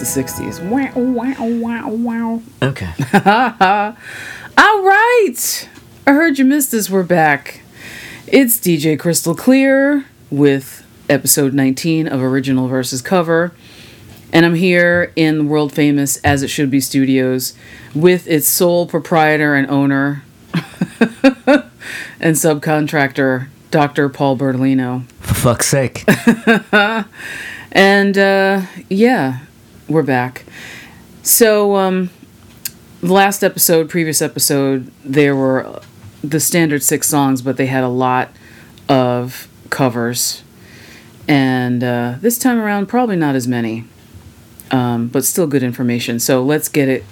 the 60s. Wow, wow, wow, wow. Okay. All right. I heard you missed us. We're back. It's DJ Crystal Clear with episode 19 of Original versus Cover. And I'm here in world famous As It Should Be Studios with its sole proprietor and owner and subcontractor, Dr. Paul Bertolino. For fuck's sake. And uh, yeah, we're back. So, um, the last episode, previous episode, there were the standard six songs, but they had a lot of covers. And uh, this time around, probably not as many, um, but still good information. So let's get it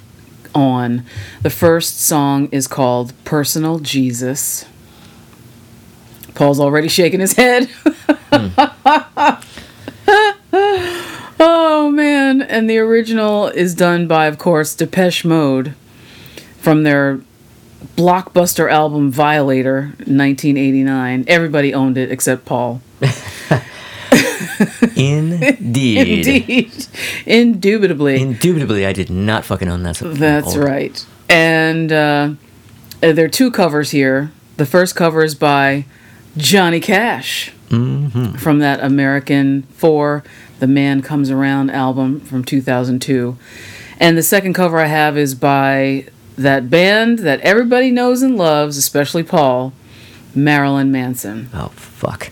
on. The first song is called Personal Jesus. Paul's already shaking his head. oh man, and the original is done by of course Depeche Mode from their blockbuster album Violator 1989. Everybody owned it except Paul. Indeed. Indeed. Indubitably. Indubitably, I did not fucking own that. That's Old. right. And uh, there are two covers here. The first cover is by Johnny Cash Mm-hmm. from that American 4 The Man Comes Around album from 2002. And the second cover I have is by that band that everybody knows and loves, especially Paul, Marilyn Manson. Oh, fuck.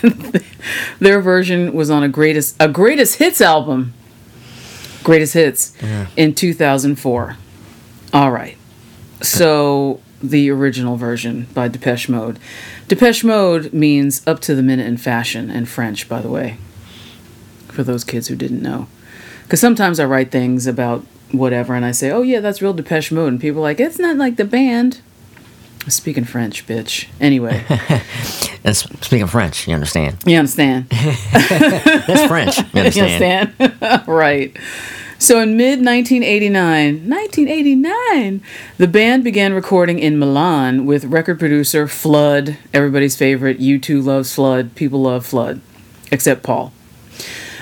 Their version was on a greatest a greatest hits album. Greatest hits in 2004. All right. So the original version by Depeche Mode. Depeche Mode means up to the minute in fashion in French, by the way. For those kids who didn't know. Cuz sometimes I write things about whatever and I say, "Oh yeah, that's real Depeche Mode." And people are like, "It's not like the band." Speaking French, bitch. Anyway, And speaking French, you understand? you understand? That's French. You You understand? understand? right. So in mid 1989, 1989, the band began recording in Milan with record producer Flood, everybody's favorite. U2 loves Flood. People love Flood, except Paul.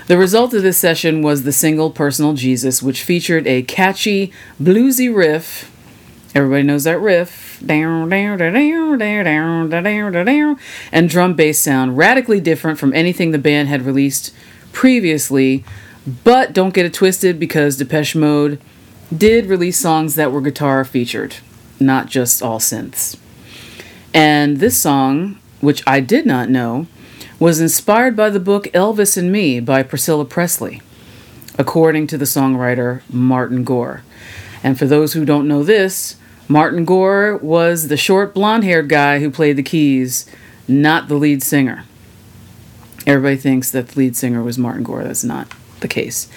The result of this session was the single Personal Jesus, which featured a catchy, bluesy riff. Everybody knows that riff. And drum bass sound, radically different from anything the band had released previously. But don't get it twisted because Depeche Mode did release songs that were guitar featured, not just all synths. And this song, which I did not know, was inspired by the book Elvis and Me by Priscilla Presley, according to the songwriter Martin Gore. And for those who don't know this, Martin Gore was the short blonde haired guy who played the keys, not the lead singer. Everybody thinks that the lead singer was Martin Gore. That's not the case.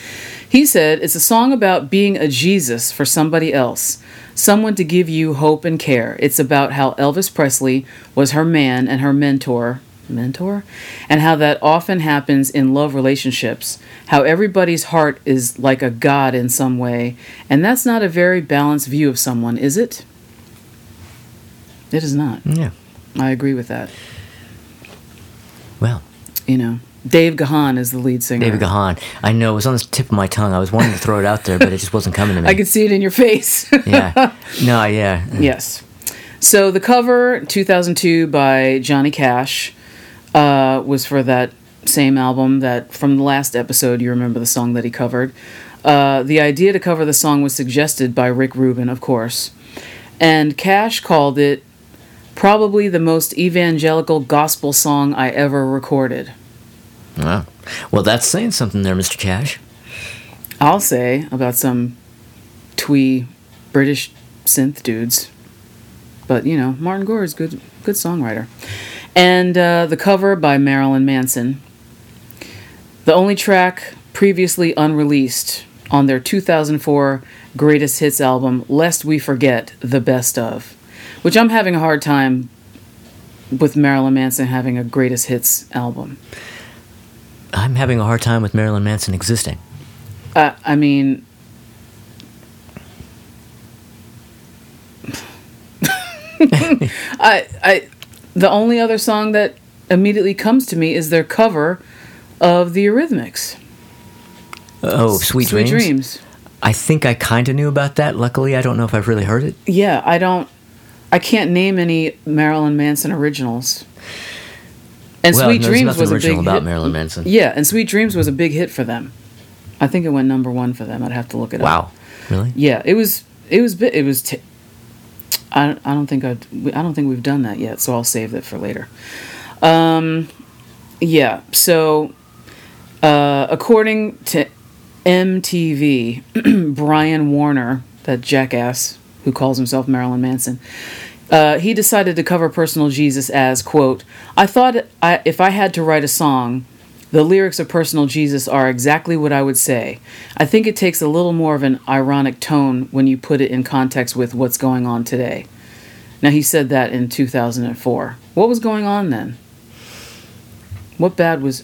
He said it's a song about being a Jesus for somebody else, someone to give you hope and care. It's about how Elvis Presley was her man and her mentor. Mentor? And how that often happens in love relationships. How everybody's heart is like a god in some way. And that's not a very balanced view of someone, is it? It is not. Yeah. I agree with that. Well, You know, Dave Gahan is the lead singer. David Gahan. I know it was on the tip of my tongue. I was wanting to throw it out there, but it just wasn't coming to me. I could see it in your face. yeah. No, yeah. yes. So the cover, 2002 by Johnny Cash, uh, was for that same album that from the last episode you remember the song that he covered. Uh, the idea to cover the song was suggested by Rick Rubin, of course, and Cash called it probably the most evangelical gospel song I ever recorded. Wow. Well, that's saying something there, Mr. Cash. I'll say about some twee British synth dudes. But you know, Martin Gore is good, good songwriter. And uh, the cover by Marilyn Manson. The only track previously unreleased on their 2004 Greatest Hits album, Lest We Forget the Best of, which I'm having a hard time with Marilyn Manson having a Greatest Hits album. I'm having a hard time with Marilyn Manson existing. Uh, I mean, I, I, the only other song that immediately comes to me is their cover of the Eurythmics. Uh, oh, Sweet, Sweet Dreams. Dreams. I think I kind of knew about that. Luckily, I don't know if I've really heard it. Yeah, I don't. I can't name any Marilyn Manson originals. And well, Sweet Dreams was a big about hit. Marilyn Manson. Yeah, and Sweet Dreams was a big hit for them. I think it went number one for them. I'd have to look it up. Wow, really? Yeah, it was. It was. It was. T- I. I don't think I'd, I don't think we've done that yet, so I'll save that for later. Um, yeah. So, uh, according to MTV, Brian Warner, that jackass who calls himself Marilyn Manson, uh, he decided to cover "Personal Jesus" as quote. I thought I, if I had to write a song, the lyrics of Personal Jesus are exactly what I would say. I think it takes a little more of an ironic tone when you put it in context with what's going on today. Now, he said that in 2004. What was going on then? What bad was.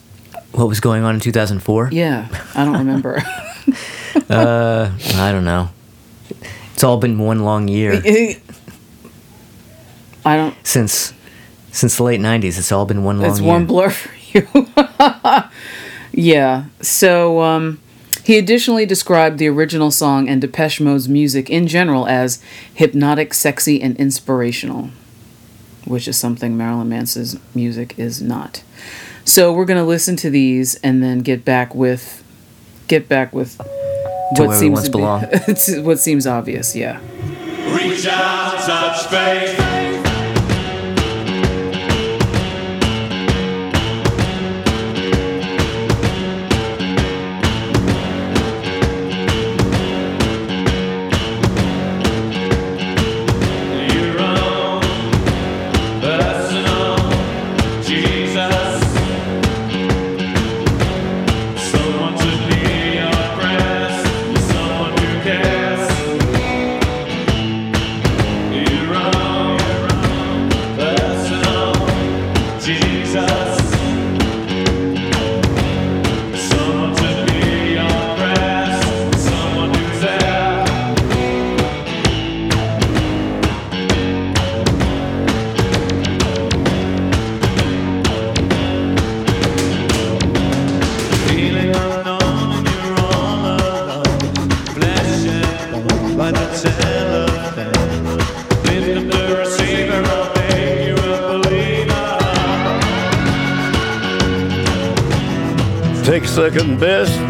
What was going on in 2004? Yeah, I don't remember. Uh, I don't know. It's all been one long year I don't. since since the late 90s. It's all been one long It's year. one blur you. yeah. So um, he additionally described the original song and Depeche Mode's music in general as hypnotic, sexy, and inspirational, which is something Marilyn Manson's music is not. So we're gonna listen to these and then get back with get back with To where we once to belong. be what seems obvious. Yeah. Reach out, touch faith.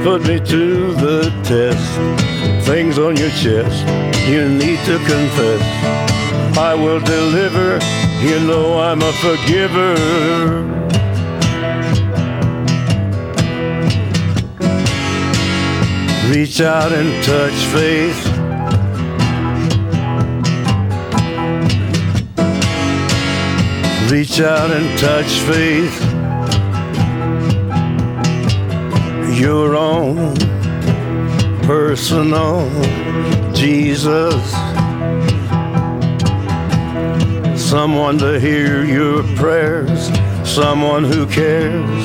Put me to the test. Things on your chest, you need to confess. I will deliver, you know I'm a forgiver. Reach out and touch faith. Reach out and touch faith. your personal Jesus. Someone to hear your prayers, someone who cares.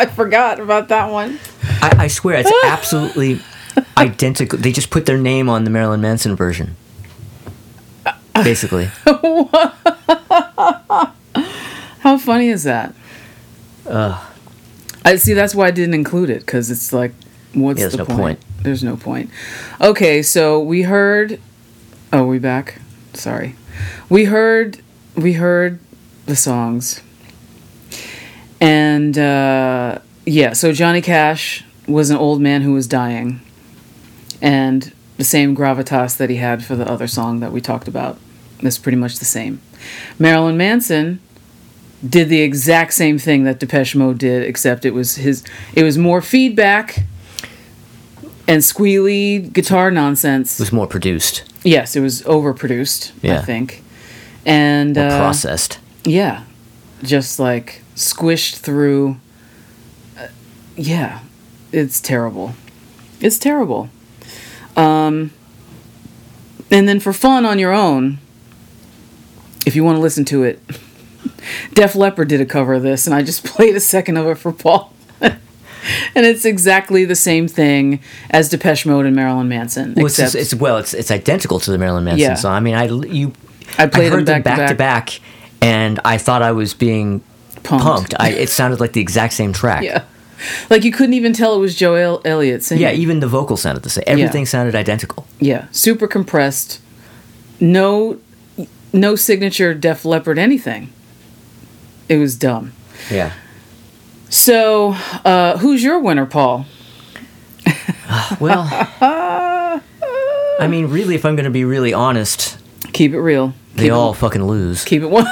I forgot about that one. I, I swear it's absolutely identical. They just put their name on the Marilyn Manson version. Basically. How funny is that? Ugh. I see. That's why I didn't include it because it's like, what's Yeah, the no point? point. There's no point. Okay, so we heard. Oh, we back. Sorry, we heard. We heard the songs, and uh, yeah. So Johnny Cash was an old man who was dying, and the same gravitas that he had for the other song that we talked about That's pretty much the same. Marilyn Manson did the exact same thing that Depeche Mode did, except it was his. It was more feedback and squealy guitar nonsense. It was more produced yes, it was overproduced. I think, and uh, processed. yeah, just like squished through. Uh, yeah, it's terrible. It's terrible. Um, and then for fun on your own, if you want to listen to it, Def Leppard did a cover of this, and I just played a second of it for Paul. and it's exactly the same thing as Depeche Mode and Marilyn Manson. Well, it's, except it's well, it's it's identical to the Marilyn Manson Yeah. song. I mean, I you I played heard them back, back to back, and I thought I was being Pumped. pumped. I, it sounded like the exact same track. Yeah. Like you couldn't even tell it was Joe El- Elliott singing. Yeah, even the vocal sounded the same. Everything sounded identical. Yeah, super compressed. No, no signature Def Leppard anything. It was dumb. Yeah. So, uh, who's your winner, Paul? Well, I mean, really, if I'm going to be really honest, Keep it real. they keep all It, fucking lose. keep it one.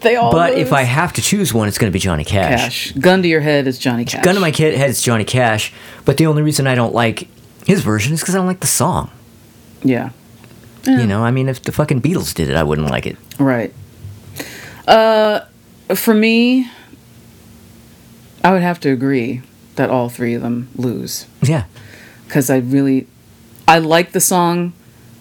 They all. But lose. if I have to choose one, it's going to be Johnny Cash. Cash, gun to your head is Johnny Cash. Gun to my kid head, it's Johnny Cash. But the only reason I don't like his version is because I don't like the song. Yeah. You know, I mean, if the fucking Beatles did it, I wouldn't like it. Right. Uh, for me, I would have to agree that all three of them lose. Yeah. because I really I like the song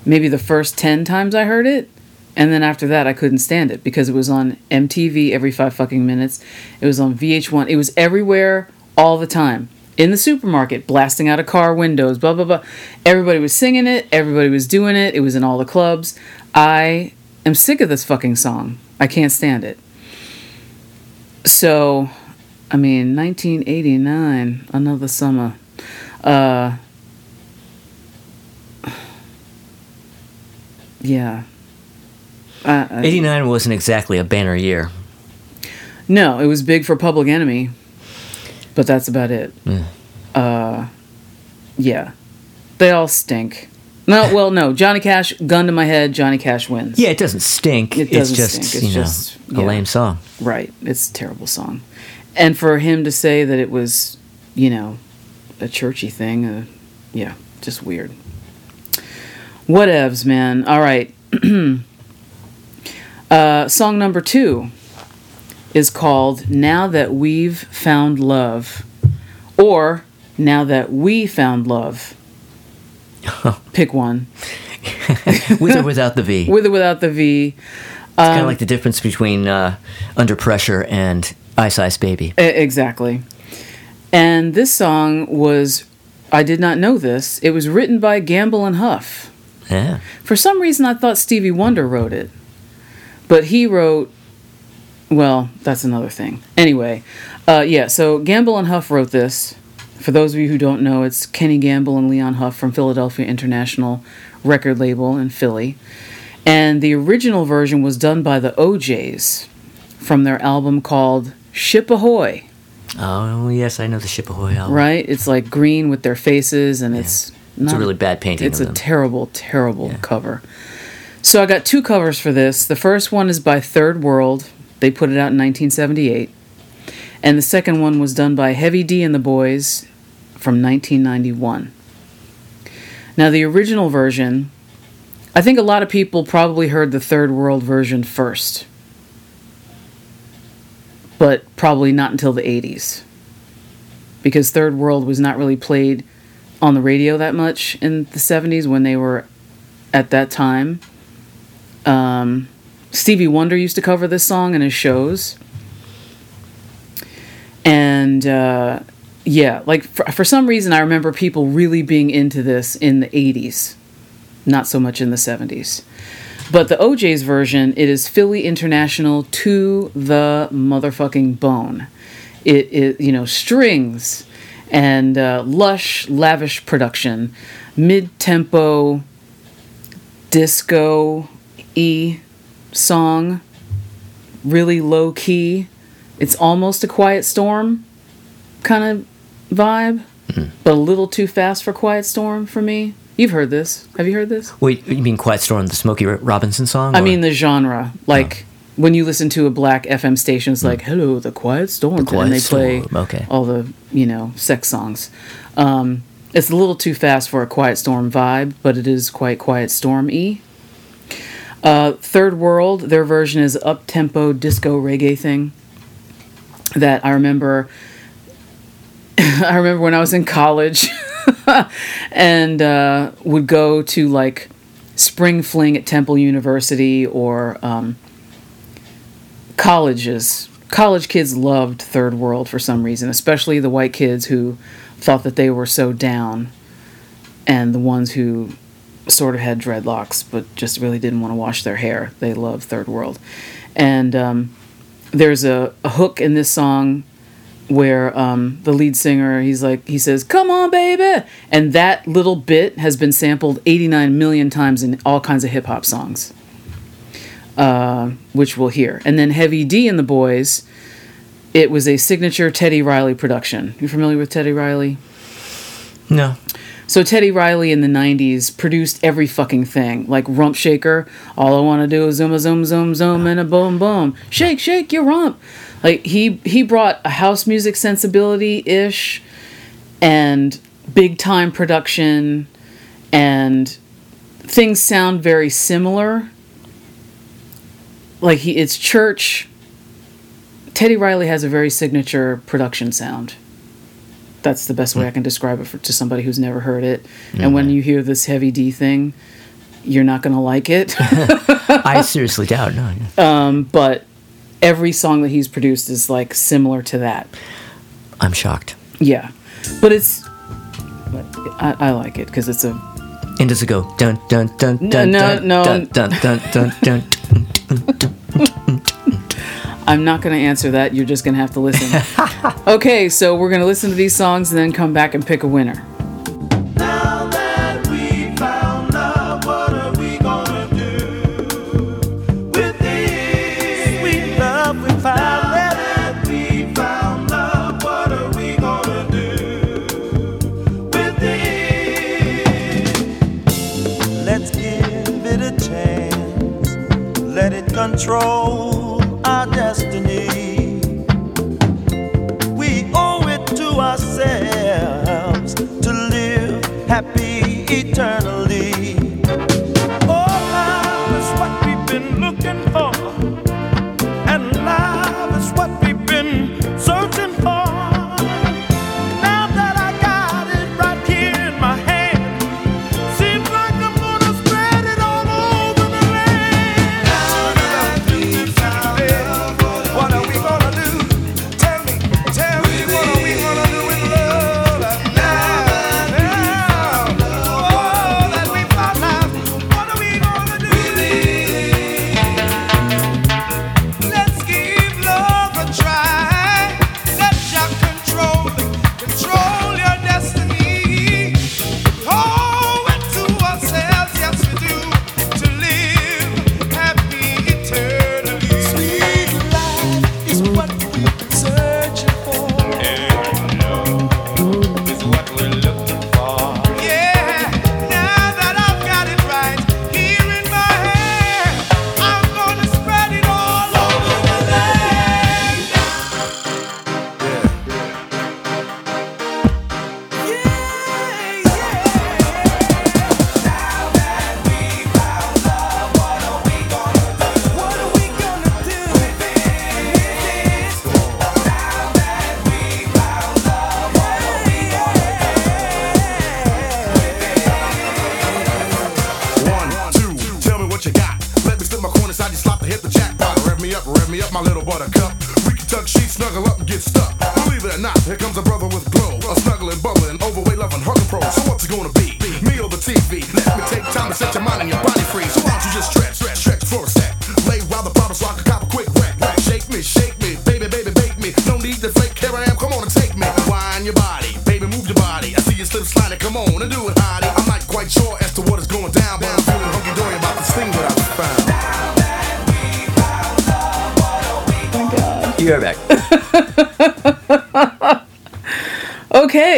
maybe the first 10 times I heard it and then after that I couldn't stand it because it was on MTV every 5 fucking minutes. It was on VH1. It was everywhere all the time. In the supermarket, blasting out of car windows, blah blah blah. Everybody was singing it, everybody was doing it. It was in all the clubs. I am sick of this fucking song. I can't stand it. So, I mean, 1989, another summer. Uh Yeah. Uh, uh, 89 wasn't exactly a banner year. no, it was big for Public Enemy, but that's about it. Yeah. Uh, yeah, they all stink. No, well, no. Johnny Cash, gun to my head. Johnny Cash wins. Yeah, it doesn't stink. It it's doesn't just, stink. It's you know, just- a yeah. lame song. right. It's a terrible song, and for him to say that it was, you know, a churchy thing, uh, yeah, just weird. Whatevs, man. All right. uh, song number two is called "Now That We've Found Love," or "Now That We Found Love." Pick one, With or without the V. with or without the V. it's kind of like the difference between uh, Under Pressure and Ice Ice Baby. Exactly. And this song was, I did not know this, it was written by Gamble and Huff. Yeah. For some reason, I thought Stevie Wonder wrote it. But he wrote, well, that's another thing. Anyway, uh, yeah, so Gamble and Huff wrote this. For those of you who don't know, it's Kenny Gamble and Leon Huff from Philadelphia International record label in Philly. And the original version was done by the O'Jays from their album called Ship Ahoy. Oh, yes, I know the Ship Ahoy album. right? It's like green with their faces, and it's It's not a really bad painting It's a them. terrible, terrible cover. So I got two covers for this. The first one is by Third World. They put it out in 1978, and the second one was done by Heavy D and the Boys from 1991. Now the original version, I think a lot of people probably heard the Third World version first, but probably not until the 80s because Third World was not really played on the radio that much in the 70s when they were at that time. Um, Stevie Wonder used to cover this song in his shows. And uh, yeah, like for, for some reason, I remember people really being into this in the 80s, not so much in the 70s. But the O'Jays' version, it is Philly International to the motherfucking bone. It is, you know, strings and uh, lush, lavish production, mid tempo, disco e song, really low key. It's almost a quiet storm kind of vibe, but a little too fast for quiet storm for me. You've heard this. Have you heard this? Wait, you mean Quiet Storm, the Smokey Robinson song? I or- mean the genre. Like when you listen to a black FM station, it's like, "Hello, the Quiet Storm," Quiet and they play Storm, okay. all the you know sex songs. Um, it's a little too fast for a Quiet Storm vibe, but it is quite Quiet Storm y. Uh, Third World, their version is up tempo disco reggae thing. That I remember. I remember when I was in college, and uh, would go to like spring fling at Temple University or um, colleges. College kids loved Third World for some reason, especially the white kids who thought that they were so down, and the ones who sort of had dreadlocks but just really didn't want to wash their hair. They love Third World. And um, there's a, a hook in this song where um, the lead singer he's like he says come on baby and that little bit has been sampled 89 million times in all kinds of hip-hop songs uh, which we'll hear and then heavy d and the boys it was a signature teddy riley production you familiar with teddy riley no. So Teddy Riley in the '90s produced every fucking thing, like Rump Shaker. All I want to do is zoom zoom zoom zoom and a boom boom, shake shake your rump. Like he he brought a house music sensibility ish, and big time production, and things sound very similar. Like he, it's church. Teddy Riley has a very signature production sound that's the best way hmm. I can describe it for, to somebody who's never heard it. And when mm-hmm. you hear this heavy D thing, you're not going to like it. I seriously doubt. No. yeah. Um, but every song that he's produced is like similar to that. I'm shocked. Yeah. But it's. I, I like it because it's a. And does it go dun dun dun No, dun no, dun no. dun dun dun dun dun? I'm not going to answer that. You're just going to have to listen. okay, so we're going to listen to these songs and then come back and pick a winner. Now happy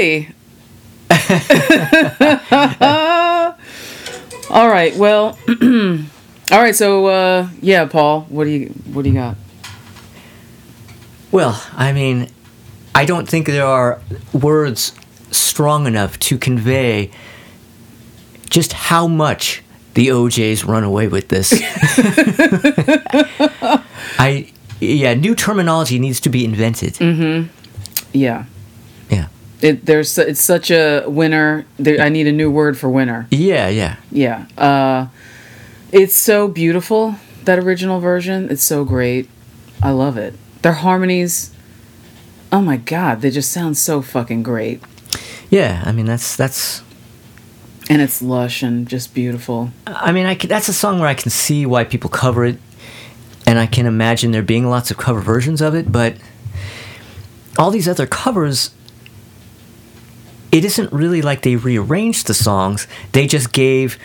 Okay. All right. Well. all right. So uh, yeah, Paul. What do you What do you got? Well, I mean, I don't think there are words strong enough to convey just how much the O'Jays run away with this. I yeah, new terminology needs to be invented. Yeah. Yeah. It, there's it's such a winner. There, I need a new word for winner. Yeah, yeah. Yeah. Uh, it's so beautiful that original version. It's so great. I love it. Their harmonies. Oh my god, they just sound so fucking great. Yeah, I mean that's that's And it's lush and just beautiful. I mean, I can, that's a song where I can see why people cover it, and I can imagine there being lots of cover versions of it. But all these other covers, it isn't really like they rearranged the songs. They just gave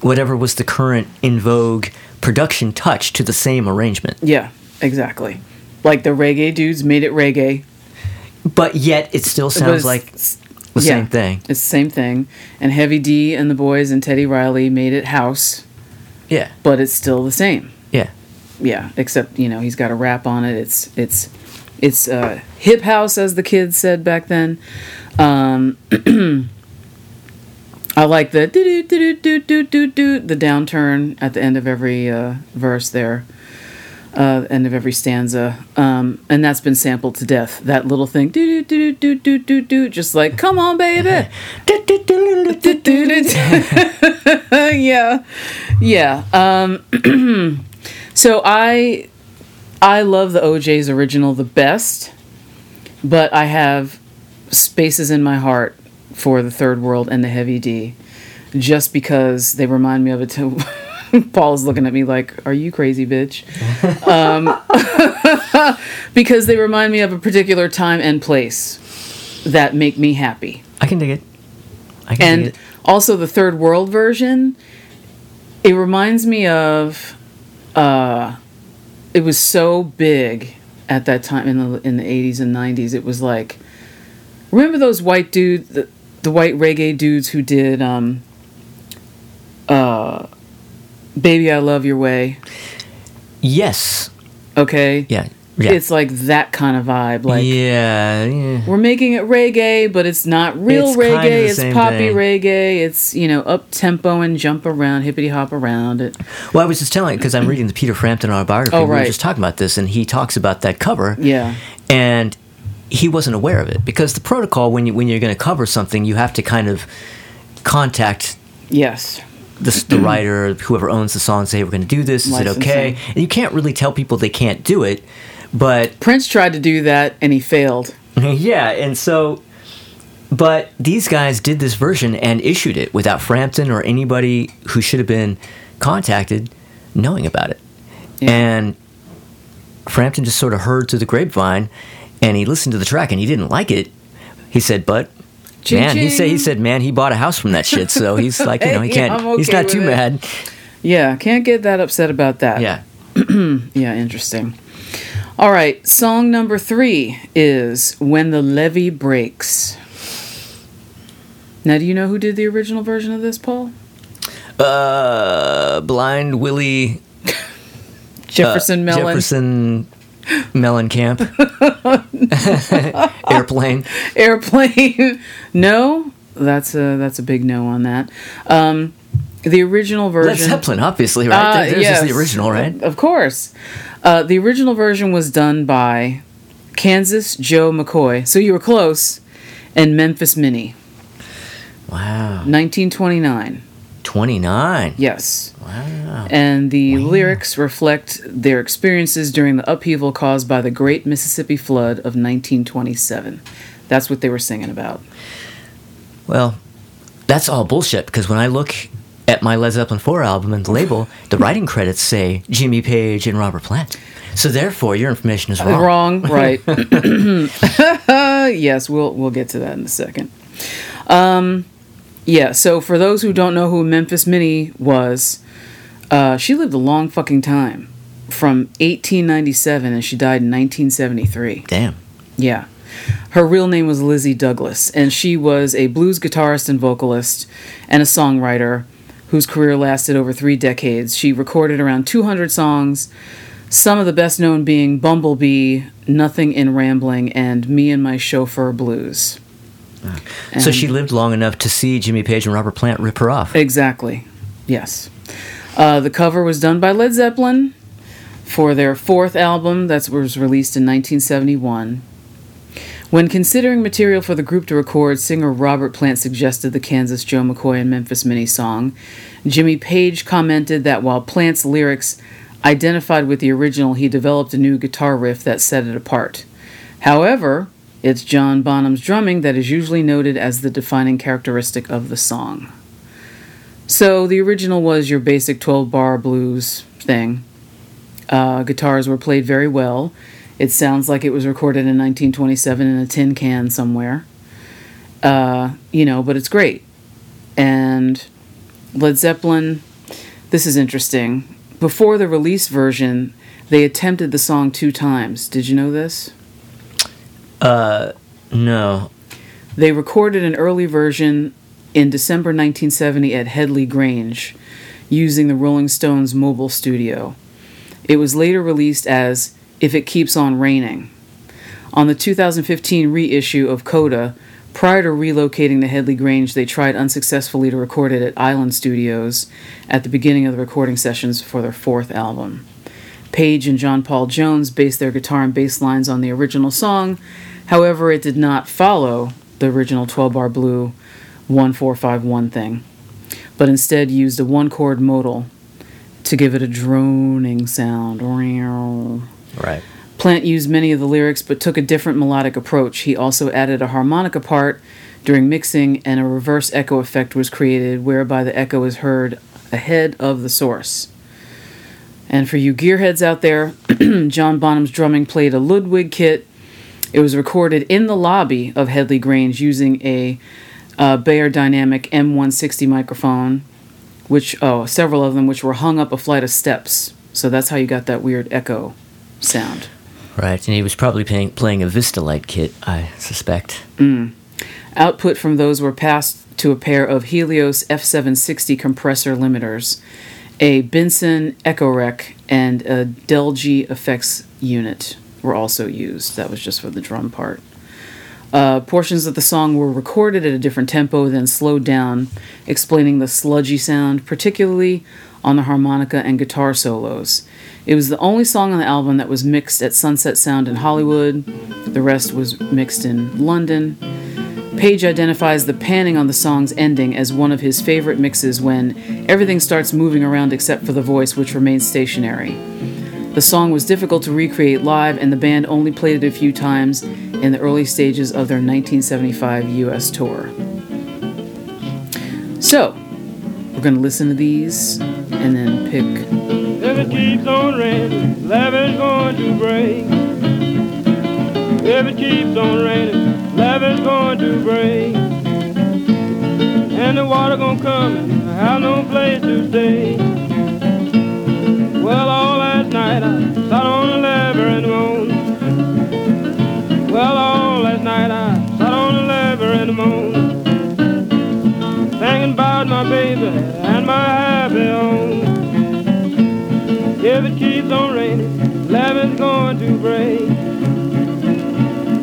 whatever was the current in vogue production touch to the same arrangement. Yeah, exactly. Like the reggae dudes made it reggae. But yet, it still sounds it's- like the yeah, same thing. It's the same thing. And Heavy D and the boys and Teddy Riley made it house, Yeah, but it's still the same. yeah, Yeah, except you know he's got a rap on it. It's it's it's uh, hip house as the kids said back then. Um, I like the do do do do do do do the downturn at the end of every uh, verse there, uh, end of every stanza, um, and that's been sampled to death. That little thing do do do do do do do, just like come on, baby. yeah, yeah. Um, so I I love the O'Jays' original the best, but I have spaces in my heart for the Third World and the Heavy D, just because they remind me of it too. Paul's looking at me like, "Are you crazy, bitch?" um, because they remind me of a particular time and place that make me happy I can dig it. I can dig and it. also the third world version it reminds me of uh it was so big at that time in the in the 80s and 90s it was like remember those white dudes the, the white reggae dudes who did um uh baby i love your way Yes. okay Yeah. Yeah. it's like that kind of vibe like yeah. yeah. we're making it reggae, but it's not real It's kind of reggae. It's poppy thing. reggae. It's you know up tempo and jump around, hippity hop around it. Well, I was just telling because I'm reading the Peter Frampton autobiography. Oh, We were just talking about this, and he talks about that cover. Yeah, And he wasn't aware of it because the protocol when you when you're going to cover something, you have to kind of contact yes, the, the mm-hmm. writer, whoever owns the song, say we're going to do this. Is it okay? And you can't really tell people they can't do it, but Prince tried to do that and he failed. yeah, and so. But these guys did this version and issued it without Frampton or anybody who should have been contacted knowing about it. Yeah. And Frampton just sort of heard through the grapevine and he listened to the track and he didn't like it. He said, but man, he said he said, man, he bought a house from that shit. So he's like, you know, he can't, I'm he's not too it. mad. Yeah, can't get that upset about that. Yeah. yeah, interesting. All right, song number three is "When the Levee Breaks." Now, do you know who did the original version of this, Paul? Uh, blind Willie Jefferson Mellon. Uh, Jefferson Mellencamp. Airplane. airplane no that's a that's a big no on that um the original Led version Zeppelin, obviously, right? There- There's just the original, right? of course uh the original version was done by kansas joe mccoy so you were close and memphis minnie Wow. 1929 29. yes Wow. and the lyrics reflect their experiences during the upheaval caused by the great mississippi flood of 1927 that's what they were singing about Well, that's all bullshit because when I look at my Led Zeppelin 4 album and the label, the writing credits say Jimmy Page and Robert Plant. So therefore, your information is wrong. Wrong, right. yes, we'll we'll get to that in a second. Um yeah, so for those who don't know who Memphis Minnie was, uh, she lived a long fucking time. From 1897 and she died in 1973. Damn. Yeah. Her real name was Lizzie Douglas, and she was a blues guitarist and vocalist and a songwriter whose career lasted over three decades. She recorded around 200 songs, some of the best known being Bumblebee, Nothing in Rambling, and Me and My Chauffeur Blues. So she lived long enough to see Jimmy Page and Robert Plant rip her off. Exactly. Yes. Uh, the cover was done by Led Zeppelin for their fourth album that was released in 1971. When considering material for the group to record, singer Robert Plant suggested the Kansas Joe McCoy and Memphis Minnie song. Jimmy Page commented that while Plant's lyrics identified with the original, he developed a new guitar riff that set it apart. However, it's John Bonham's drumming that is usually noted as the defining characteristic of the song. So the original was your basic 12 bar blues thing. Uh, guitars were played very well. It sounds like it was recorded in 1927 in a tin can somewhere. Uh, you know, but it's great. And Led Zeppelin, this is interesting. Before the release version, they attempted the song two times. Did you know this? Uh, no. They recorded an early version in December 1970 at Headley Grange using the Rolling Stones mobile studio. It was later released as If It Keeps On Raining. On the 2015 reissue of Coda, prior to relocating to Headley Grange, they tried unsuccessfully to record it at Island Studios at the beginning of the recording sessions for their fourth album. Page and John Paul Jones based their guitar and bass lines on the original song. However, it did not follow the original 12 bar blue 1451 thing, but instead used a one chord modal to give it a droning sound. Right. Plant used many of the lyrics but took a different melodic approach. He also added a harmonica part during mixing, and a reverse echo effect was created whereby the echo is heard ahead of the source. And for you gearheads out there, John Bonham's drumming played a Ludwig kit. It was recorded in the lobby of Headley Grange using a uh, Beyerdynamic M160 microphone, which, oh, several of them, which were hung up a flight of steps. So that's how you got that weird echo sound. Right. And he was probably playing, playing a Vistalite kit, I suspect. Output from those were passed to a pair of Helios F760 compressor limiters, a Binson Echorec, and a Delgy effects unit were also used. That was just for the drum part. Uh, portions of the song were recorded at a different tempo, then slowed down, explaining the sludgy sound, particularly on the harmonica and guitar solos. It was the only song on the album that was mixed at Sunset Sound in Hollywood. The rest was mixed in London. Page identifies the panning on the song's ending as one of his favorite mixes when everything starts moving around except for the voice, which remains stationary. The song was difficult to recreate live, and the band only played it a few times in the early stages of their 1975 US tour. So, we're going to listen to these and then pick. If it keeps on raining, love is going to break. If it keeps on raining, love is going to break. And the water gonna come and I have no place to stay. Well, all last night I sat on the lever and moaned. Well, all last night I sat on the lever and moaned. Thinking about my baby and my happy home. If it keeps on raining, love is going to break.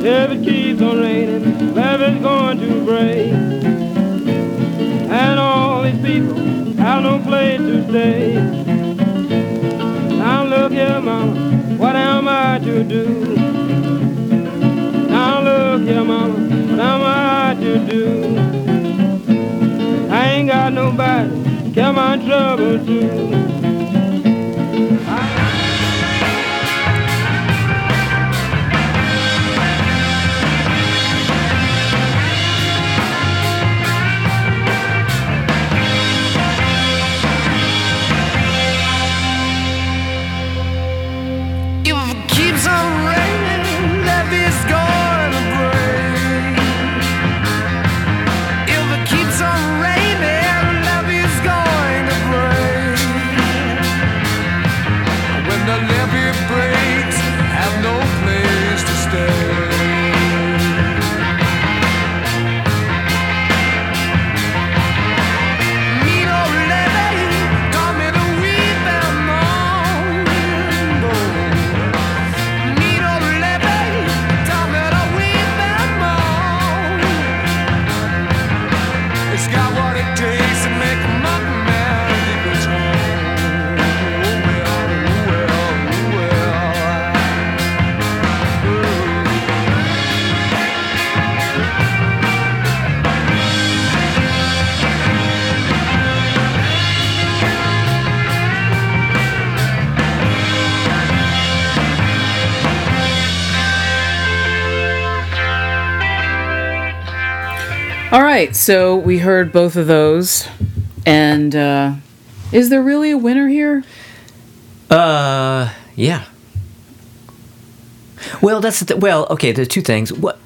If it keeps on raining, love is going to break. And all these people have no place to stay. Now look here, mama, what am I to do? Now look here, mama, what am I to do? I ain't got nobody to care my trouble to. All right, so we heard both of those, and uh, is there really a winner here? Uh, yeah. Well, that's the th- well. Okay, there's two things. What?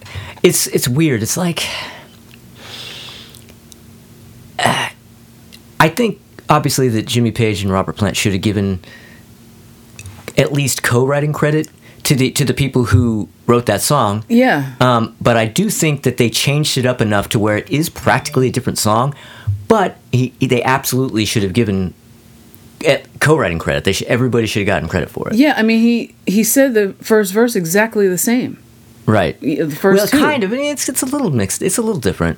It's it's weird. It's like uh, I think obviously that Jimmy Page and Robert Plant should have given at least co-writing credit to the to the people who wrote that song. Yeah. Um, but I do think that they changed it up enough to where it is practically a different song. But he, they absolutely should have given eh, co-writing credit. They should, everybody should have gotten credit for it. Yeah, I mean he he said the first verse exactly the same. Right. The first well, two. kind of. I mean, It's it's a little mixed. It's a little different.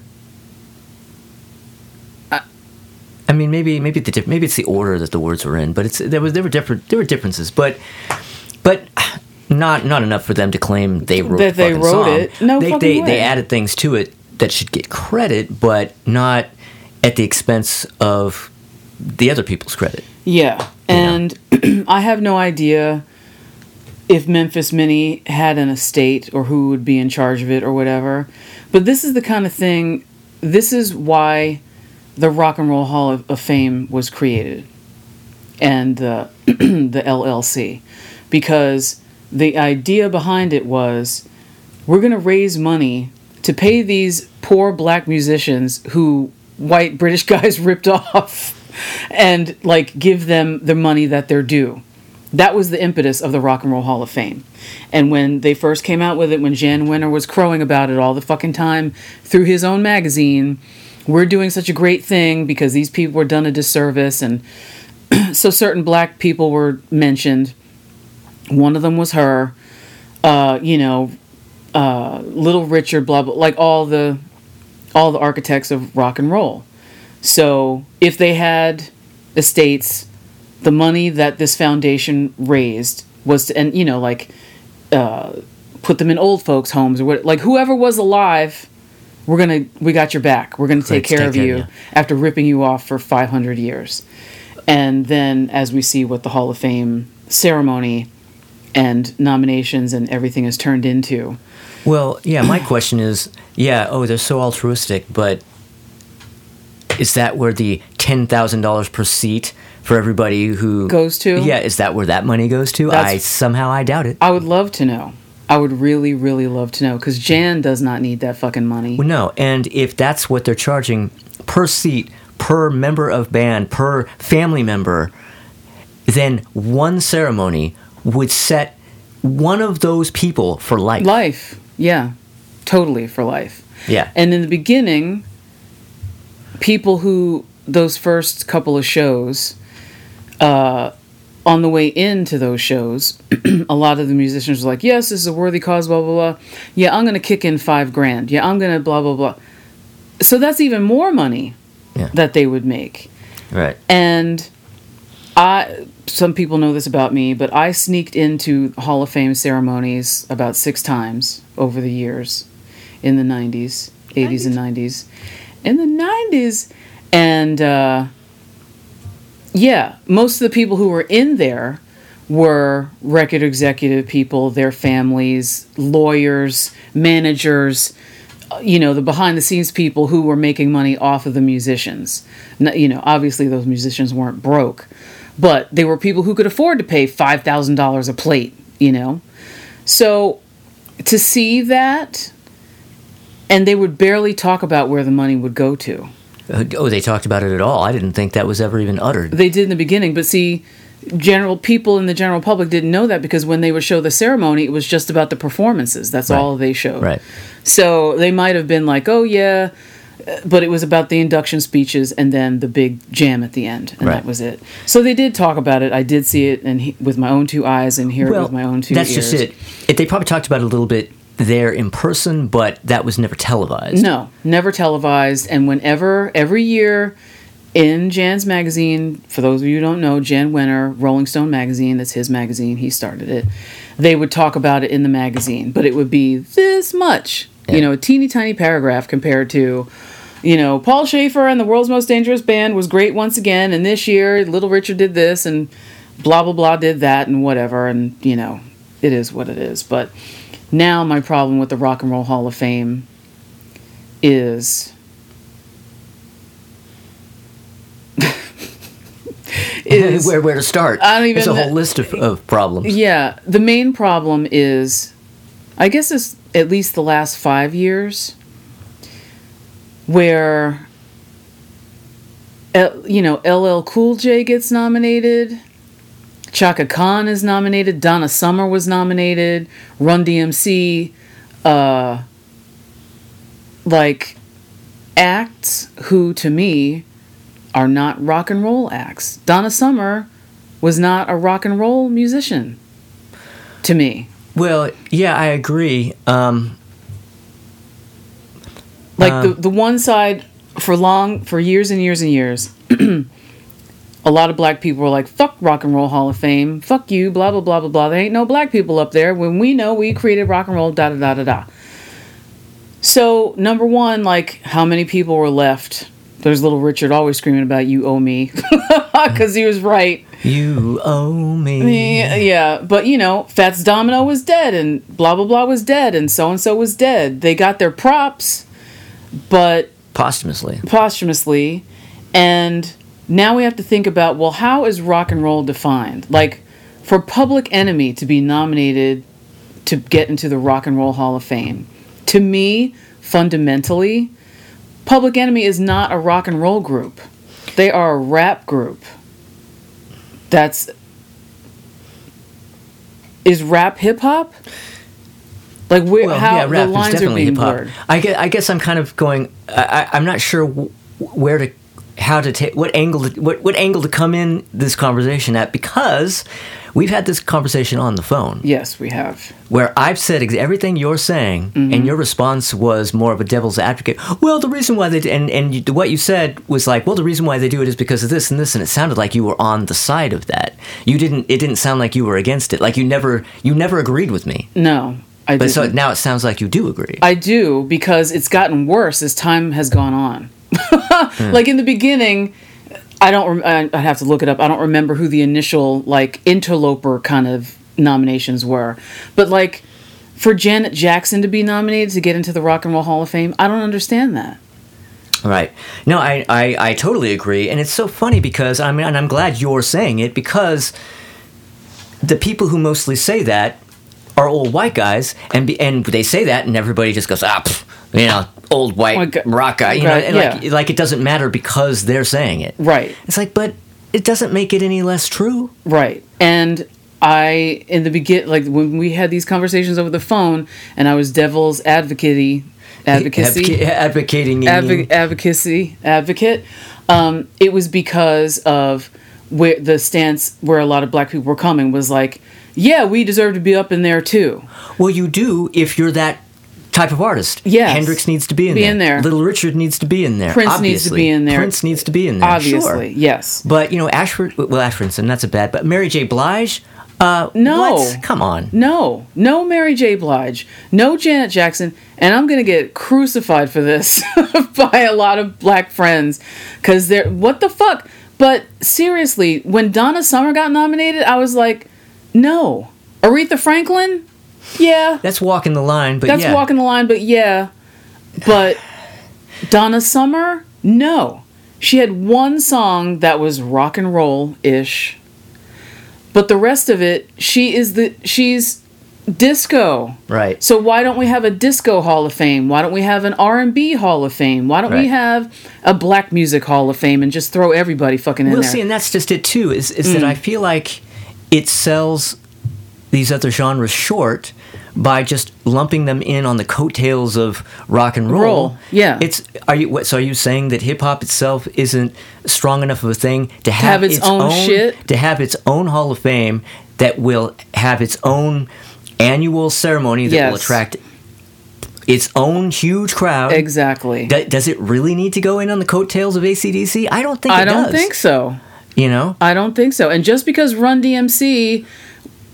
I mean, maybe maybe the diff- maybe it's the order that the words were in, but it's there was there were different there were differences, but but not not enough for them to claim they wrote That the they wrote song. it. No they they, way. they added things to it that should get credit, but not at the expense of the other people's credit. Yeah, and I have no idea if Memphis Minnie had an estate or who would be in charge of it or whatever. But this is the kind of thing. This is why the Rock and Roll Hall of, of Fame was created, and the the LLC, because the idea behind it was we're going to raise money to pay these poor black musicians who white British guys ripped off and like give them the money that they're due. That was the impetus of the Rock and Roll Hall of Fame. And when they first came out with it, when Jann Wenner was crowing about it all the fucking time through his own magazine, we're doing such a great thing because these people were done a disservice. And so certain black people were mentioned. One of them was her. Uh, you know, uh, Little Richard, blah blah, like all the all the architects of rock and roll. So if they had estates, the money that this foundation raised was to, and you know, like uh, put them in old folks' homes or what, like whoever was alive, we're gonna we got your back. We're gonna take care take of care of you after ripping you off for 500 years. And then as we see what the Hall of Fame ceremony and nominations and everything is turned into. Well, yeah, my question is, yeah, oh, they're so altruistic, but is that where the ten thousand dollars per seat for everybody who Goes to? Yeah, is that where that money goes to? That's- I somehow I doubt it. I would love to know. I would really, really love to know because Jann does not need that fucking money. Well, no, and if that's what they're charging per seat, per member of band, per family member, then one ceremony would set one of those people for life. Life, yeah, totally for life. Yeah. And in the beginning, people who those first couple of shows, uh, on the way into those shows, a lot of the musicians were like, "Yes, this is a worthy cause." Blah blah blah. Yeah, I'm gonna kick in five grand. Yeah, I'm gonna blah blah blah. So that's even more money Yeah. that they would make. Right. And I some people know this about me, but I sneaked into Hall of Fame ceremonies about 6 times over the years in the 90s, 80s and 90s. In the 90s and uh yeah, most of the people who were in there were record executive people, their families, lawyers, managers, uh, you know, the behind the scenes people who were making money off of the musicians. You know, obviously those musicians weren't broke, but they were people who could afford to pay $5,000 a plate, you know? So to see that, and they would barely talk about where the money would go to. Uh, Oh, they talked about it at all. I didn't think that was ever even uttered. They did in the beginning, but see, general people in the general public didn't know that because when they would show the ceremony, it was just about the performances. That's Right. all they showed. Right. So they might have been like, "Oh yeah," but it was about the induction speeches and then the big jam at the end, and Right. that was it. So they did talk about it. I did see it and he, with my own two eyes and hear it with my own two that's ears. just it. it. They probably talked about it a little bit there in person, but that was never televised. No, never televised. And whenever, every year in Jann's magazine, for those of you who don't know, Jann Wenner, Rolling Stone magazine, that's his magazine, he started it. They would talk about it in the magazine, but it would be this much, Yeah. you know, a teeny tiny paragraph compared to, you know, Paul Shaffer and the World's Most Dangerous Band was great once again, and this year Little Richard did this, and blah blah blah did that, and whatever, and you know, it is what it is. But now my problem with the Rock and Roll Hall of Fame is. is where, where to start? I don't even. It's a whole list of, of problems. Yeah, the main problem is, I guess, is at least the last five years where, you know, LL Cool J gets nominated, Chaka Khan is nominated, Donna Summer was nominated, Run DMC, uh, like acts who to me are not rock and roll acts. Donna Summer was not a rock and roll musician to me. Well, yeah, I agree. Um, Like Uh. the the one side for long for years and years and years. a lot of black people were like, "Fuck Rock and Roll Hall of Fame, fuck you, blah blah blah blah blah." There ain't no black people up there when we know we created rock and roll. Da da da da da. So number one, like, how many people were left? There's little Richard always screaming about "You owe me," because he was right. you owe me. Yeah, yeah, but you know, Fats Domino was dead, and blah blah blah was dead, and so and so was dead. They got their props, but Posthumously. posthumously, and now we have to think about well, how is rock and roll defined? Like, for Public Enemy to be nominated to get into the Rock and Roll Hall of Fame, to me, fundamentally, Public Enemy is not a rock and roll group. They are a rap group. That's is rap hip hop? Like where, well, how yeah, rap the lines are definitely being hip hop. blurred. I guess, I guess I'm kind of going. I, I, I'm not sure where to, how to take, what angle, to, what what angle to come in this conversation at because we've had this conversation on the phone Yes, we have. where I've said ex- everything you're saying, Mm-hmm. and your response was more of a devil's advocate. Well, the reason why they and and you, what you said was like, well, the reason why they do it is because of this and this, and it sounded like you were on the side of that. You didn't. It didn't sound like you were against it. Like you never, you never agreed with me. No, I But so didn't. now it sounds like you do agree. I do because it's gotten worse as time has gone on. Hmm. Like in the beginning, I don't. Rem- I- I'd have to look it up. I don't remember who the initial like interloper kind of nominations were, but like for Janet Jackson to be nominated to get into the Rock and Roll Hall of Fame, I don't understand that. Right. No, I, I, I totally agree. And it's so funny because I mean and I'm glad you're saying it because the people who mostly say that are old white guys and be, and they say that and everybody just goes, ah, pff, you know, old white Like, rock guy. You know, right, and like yeah. like it doesn't matter because they're saying it. Right. It's like, but it doesn't make it any less true. Right. And I, in the begin, like when we had these conversations over the phone, and I was devil's advocate, advocacy, Advoca- advocating advo- advocacy, advocate. Um, it was because of where the stance where a lot of black people were coming was like, yeah, we deserve to be up in there too. Well, you do if you're that type of artist. Yes. Hendrix needs to be in Be there. in there. Little Richard needs to be in there. Prince needs to be in there. Prince needs to be in there. Obviously, Sure. yes. But you know, Ashford. Well, Ashfordson. That's a bad. But Mary J. Blige. Uh, No. what? Come on. No, no Mary J. Blige, no Janet Jackson, and I'm gonna get crucified for this by a lot of black friends because they're what the fuck. But seriously, when Donna Summer got nominated, I was like, no. Aretha Franklin, yeah, That's walking the line. But that's yeah. walking the line, but yeah. But Donna Summer, no. She had one song that was rock and roll ish. But the rest of it, she is the she's disco. Right. So why don't we have a disco hall of fame? Why don't we have an R&B hall of fame? Why don't we have a black music hall of fame and just throw everybody fucking in there? Well, see, and that's just it too. Is is that Mm. I feel like it sells these other genres short by just lumping them in on the coattails of rock and roll. Roll, yeah. It's are you what, so are you saying that hip hop itself isn't strong enough of a thing to have, have its own shit? to have its own Hall of Fame that will have its own annual ceremony that will attract its own huge crowd. exactly. Do- does it really need to go in on the coattails of ACDC? I don't think I don't does. think so. You know? I don't think so. And just because Run DMC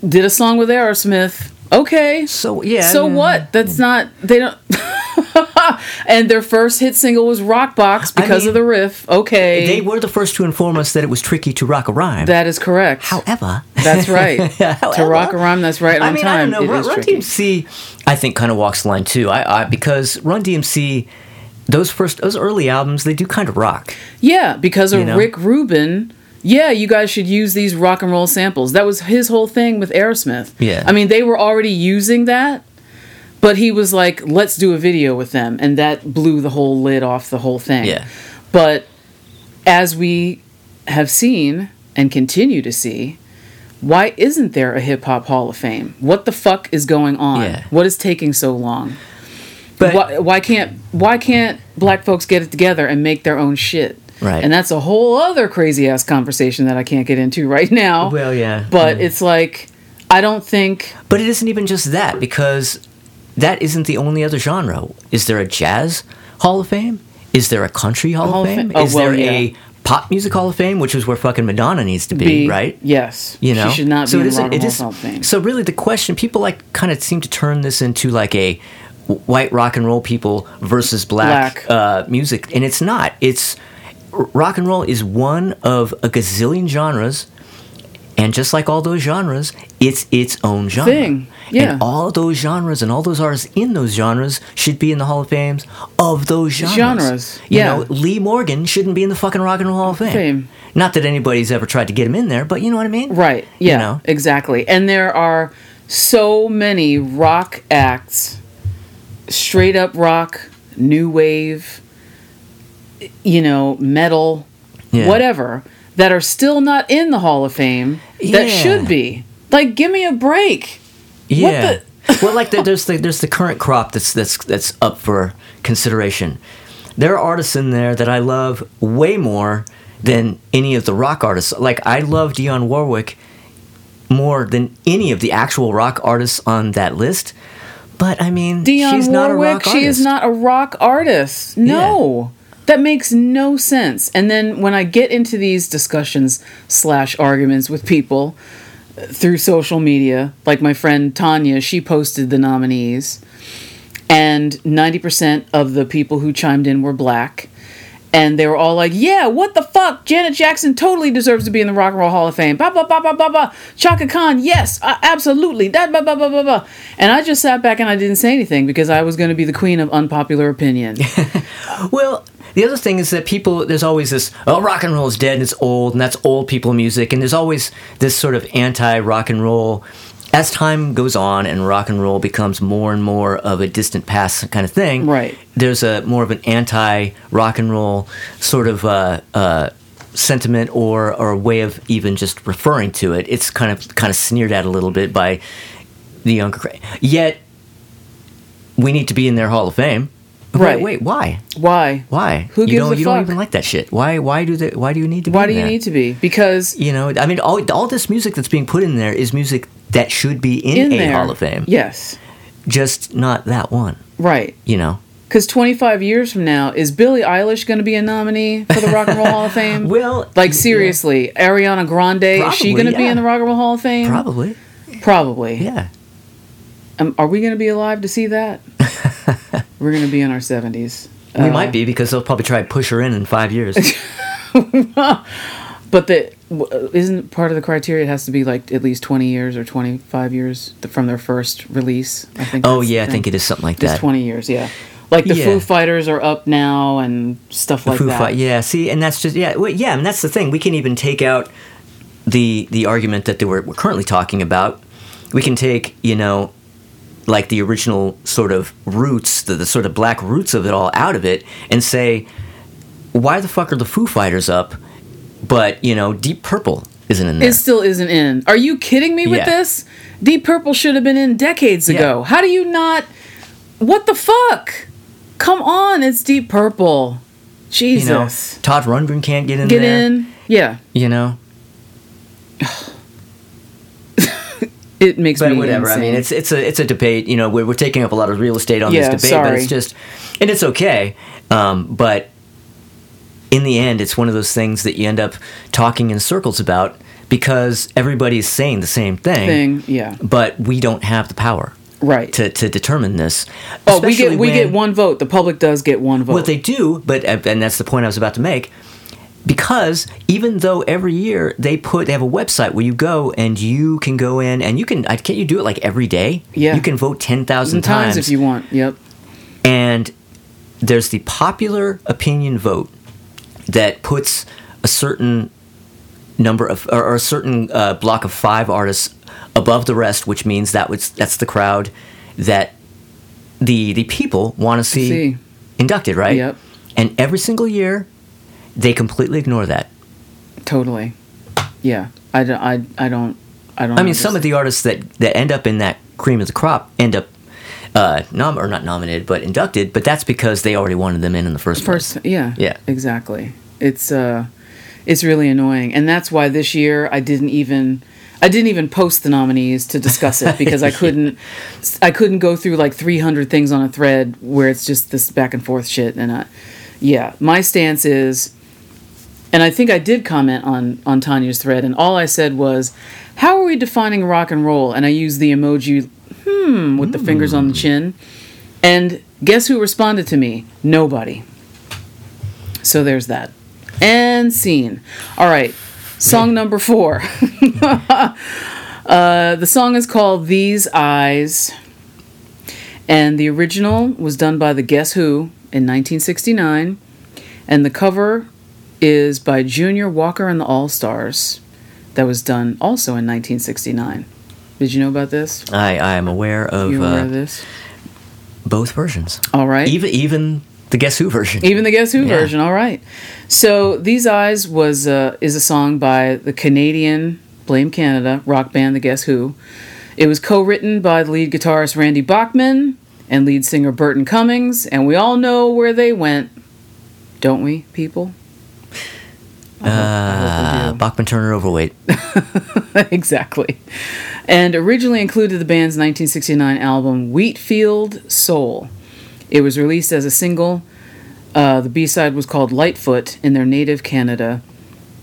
did a song with Aerosmith, okay. So yeah. So what? That's not they don't. and their first hit single was Rockbox I because mean, of the riff. Okay, They were the first to inform us that it was tricky to rock a rhyme. that is correct. However, that's right. to rock a rhyme, that's right on I mean, time. I don't know. Run, Run. DMC, I think, kind of walks the line too. I, I because Run DMC, those first, those early albums, they do kind of rock. Yeah, because of You know? Rick Rubin yeah, you guys should use these rock and roll samples. That was his whole thing with Aerosmith. Yeah. I mean, they were already using that, but he was like, let's do a video with them. And that blew the whole lid off the whole thing. Yeah. But as we have seen and continue to see, why isn't there a hip hop Hall of Fame? What the fuck is going on? Yeah. What is taking so long? But why, why can't why can't black folks get it together and make their own shit? Right. And that's a whole other crazy ass conversation that I can't get into right now. well, yeah. but yeah. it's like I don't think But it isn't even just that because that isn't the only other genre. Is there a jazz Hall of Fame? Is there a country Hall, Hall of of Fame? Oh, is well, there yeah. a pop music Hall of Fame, which is where fucking Madonna needs to be, be right? Yes, You know, she should not so be it in isn't- Rock and it Hall of Fame. So really, the question people like kind of seem to turn this into like a white rock and roll people versus black, Black. Uh, music, and it's not. It's rock and roll is one of a gazillion genres. And just like all those genres, it's its own genre. Thing, yeah. And all those genres and all those artists in those genres should be in the Hall of Fames of those genres. Genres, You yeah. know, Lee Morgan shouldn't be in the fucking Rock and Roll Hall of Fame. Fame. Not that anybody's ever tried to get him in there, but you know what I mean? Right. Yeah. know? Exactly. And there are so many rock acts, straight up rock, new wave, you know, metal, Yeah. whatever, that are still not in the Hall of Fame that Yeah. should be. Like, give me a break. Yeah. well, like the, there's the there's the current crop that's that's that's up for consideration. There are artists in there that I love way more than any of the rock artists. Like I love Dionne Warwick more than any of the actual rock artists on that list. But I mean, Dionne she's not a Warwick, rock she is not a rock artist. No. That makes no sense. And then when I get into these discussions slash arguments with people uh, through social media, like my friend Tanya, she posted the nominees, and 90% of the people who chimed in were black. And they were all like, "Yeah, what the fuck? Janet Jackson totally deserves to be in the Rock and Roll Hall of Fame." Ba ba ba ba ba ba. Chaka Khan, yes, uh, absolutely. That ba ba ba ba ba. And I just sat back and I didn't say anything because I was going to be the queen of unpopular opinion. Well, the other thing is that people, there's always this, oh, rock and roll is dead and it's old and that's old people music. And there's always this sort of anti rock and roll. As time goes on and rock and roll becomes more and more of a distant past kind of thing, Right. There's a more of an anti rock and roll sort of uh, uh, sentiment or or way of even just referring to it. It's kind of kind of sneered at a little bit by the younger. Yet we need to be in their Hall of Fame. Right. Wait, why? Why? Why? Who you gives don't, a you fuck? don't even like that shit. Why? Why do they? Why do you need to? Be Why do you there? need to be? Because You know, I mean, all all this music that's being put in there is music that should be in, in a there, Hall of Fame. Yes. Just not that one. Right. You know. Because 25 years from now, is Billie Eilish going to be a nominee for the Rock and Roll Hall of Fame? Well, like seriously, Ariana Grande, is she going to be in the Rock and Roll Hall of Fame? Probably. Probably. Yeah. Um, are we going to be alive to see that? We're going to be in our 70s. We Uh, might be because they'll probably try to push her in in five years. But the isn't part of the criteria it has to be like at least 20 years or 25 years from their first release. I think. oh yeah, I think it is something like It's that. 20 years, yeah. Like the Yeah. Foo Fighters are up now and stuff The like Foo that. Fight- yeah. See, and that's just yeah, well, yeah, and that's the thing. We can even take out the the argument that they were, we're currently talking about. We can take you know, like the original sort of roots, the, the sort of black roots of it all out of it, and say, why the fuck are the Foo Fighters up, but you know, Deep Purple isn't in there? It still isn't in. Are you kidding me with Yeah. this? Deep Purple should have been in decades Yeah. ago. How do you not? What the fuck? Come on, it's Deep Purple. you know, Jesus. Todd Rundgren can't get in Get there. in. Yeah. You know, It makes but me whatever. I mean, it's it's a it's a debate. You know, we're, we're taking up a lot of real estate on Yeah, this debate, but it's just, and it's okay. Um, but in the end, it's one of those things that you end up talking in circles about because everybody's saying the same thing, thing. Yeah. but we don't have the power Right. to to determine this. oh, we get we when- get one vote. The public does get one vote. Well, they do, but and that's the point I was about to make. Because even though every year they put they have a website where you go and you can go in and you can I can't you do it like every day? Yeah. You can vote ten thousand times if you want. Yep. and there's the popular opinion vote that puts a certain number of or, or a certain uh, block of five artists above the rest, which means that was that's the crowd that the the people want to see, See. inducted, right? Yep. And every single year, they completely ignore that. Totally. Yeah. I don't. I, I don't. I don't. I mean, some of the artists that that end up in that cream of the crop end up uh, nom or not nominated, but inducted. But that's because they already wanted them in in the first place. first. Yeah. Yeah. Exactly. It's uh, it's really annoying, and that's why this year I didn't even. I didn't even post the nominees to discuss it because I couldn't I couldn't go through like 300 things on a thread where it's just this back and forth shit and I, yeah my stance is and I think I did comment on on Tanya's thread and all I said was how are we defining rock and roll? And I used the emoji hmm with the fingers on the chin. And guess who responded to me? Nobody. So there's that. And scene. All right song number 4 uh, the song is called These Eyes and the original was done by the Guess Who in 1969 and the cover is by Junior Walker and the All Stars. That was done also in 1969. Did you know about this? I I am aware of, You aware uh, of this? both versions. All right. Even even the Guess Who version. Even the Guess Who Yeah. version. All right. So These Eyes was uh, is a song by the Canadian Blame Canada rock band The Guess Who. It was co-written by the lead guitarist Randy Bachman and lead singer Burton Cummings, and we all know where they went, don't we, people? I hope- I hope Uh. Bachman Turner overweight. exactly. And originally included the band's 1969 album Wheatfield Soul. It was released as a single. Uh, the B side was called Lightfoot in their native Canada,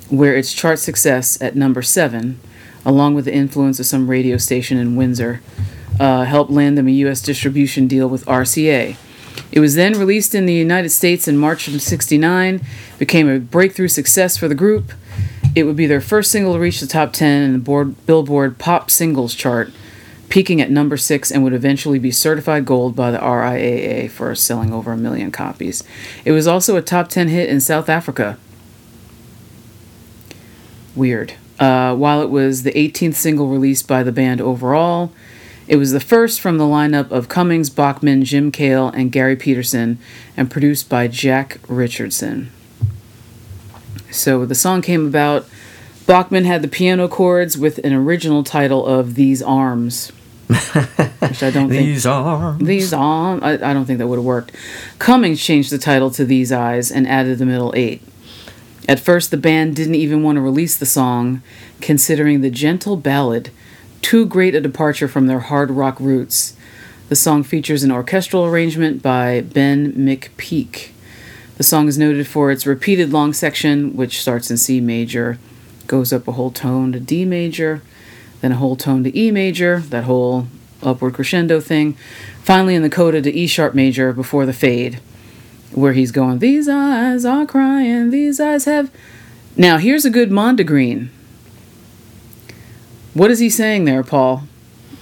where its chart success at number seven, along with the influence of some radio station in Windsor, uh, helped land them a U.S. distribution deal with RCA. It was then released in the United States in March of 69, became a breakthrough success for the group. It would be their first single to reach the top 10 in the board, Billboard Pop Singles chart, peaking at number 6 and would eventually be certified gold by the RIAA for selling over a million copies. It was also a top 10 hit in South Africa. Weird. Uh, while it was the 18th single released by the band overall, it was the first from the lineup of Cummings, Bachman, Jim Kale, and Gary Peterson, and produced by Jack Richardson. So the song came about. Bachman had the piano chords with an original title of These Arms, which I don't think These are these on I, I don't think that would have worked. Cummings changed the title to These Eyes and added the middle eight. At first, the band didn't even want to release the song, considering the gentle ballad too great a departure from their hard rock roots. The song features an orchestral arrangement by Ben McPeek. The song is noted for its repeated long section, which starts in C major, goes up a whole tone to D major, then a whole tone to E major, that whole upward crescendo thing, finally in the coda to E sharp major before the fade, where he's going, These eyes are crying, these eyes have. Now, here's a good Mondegreen. What is he saying there, Paul?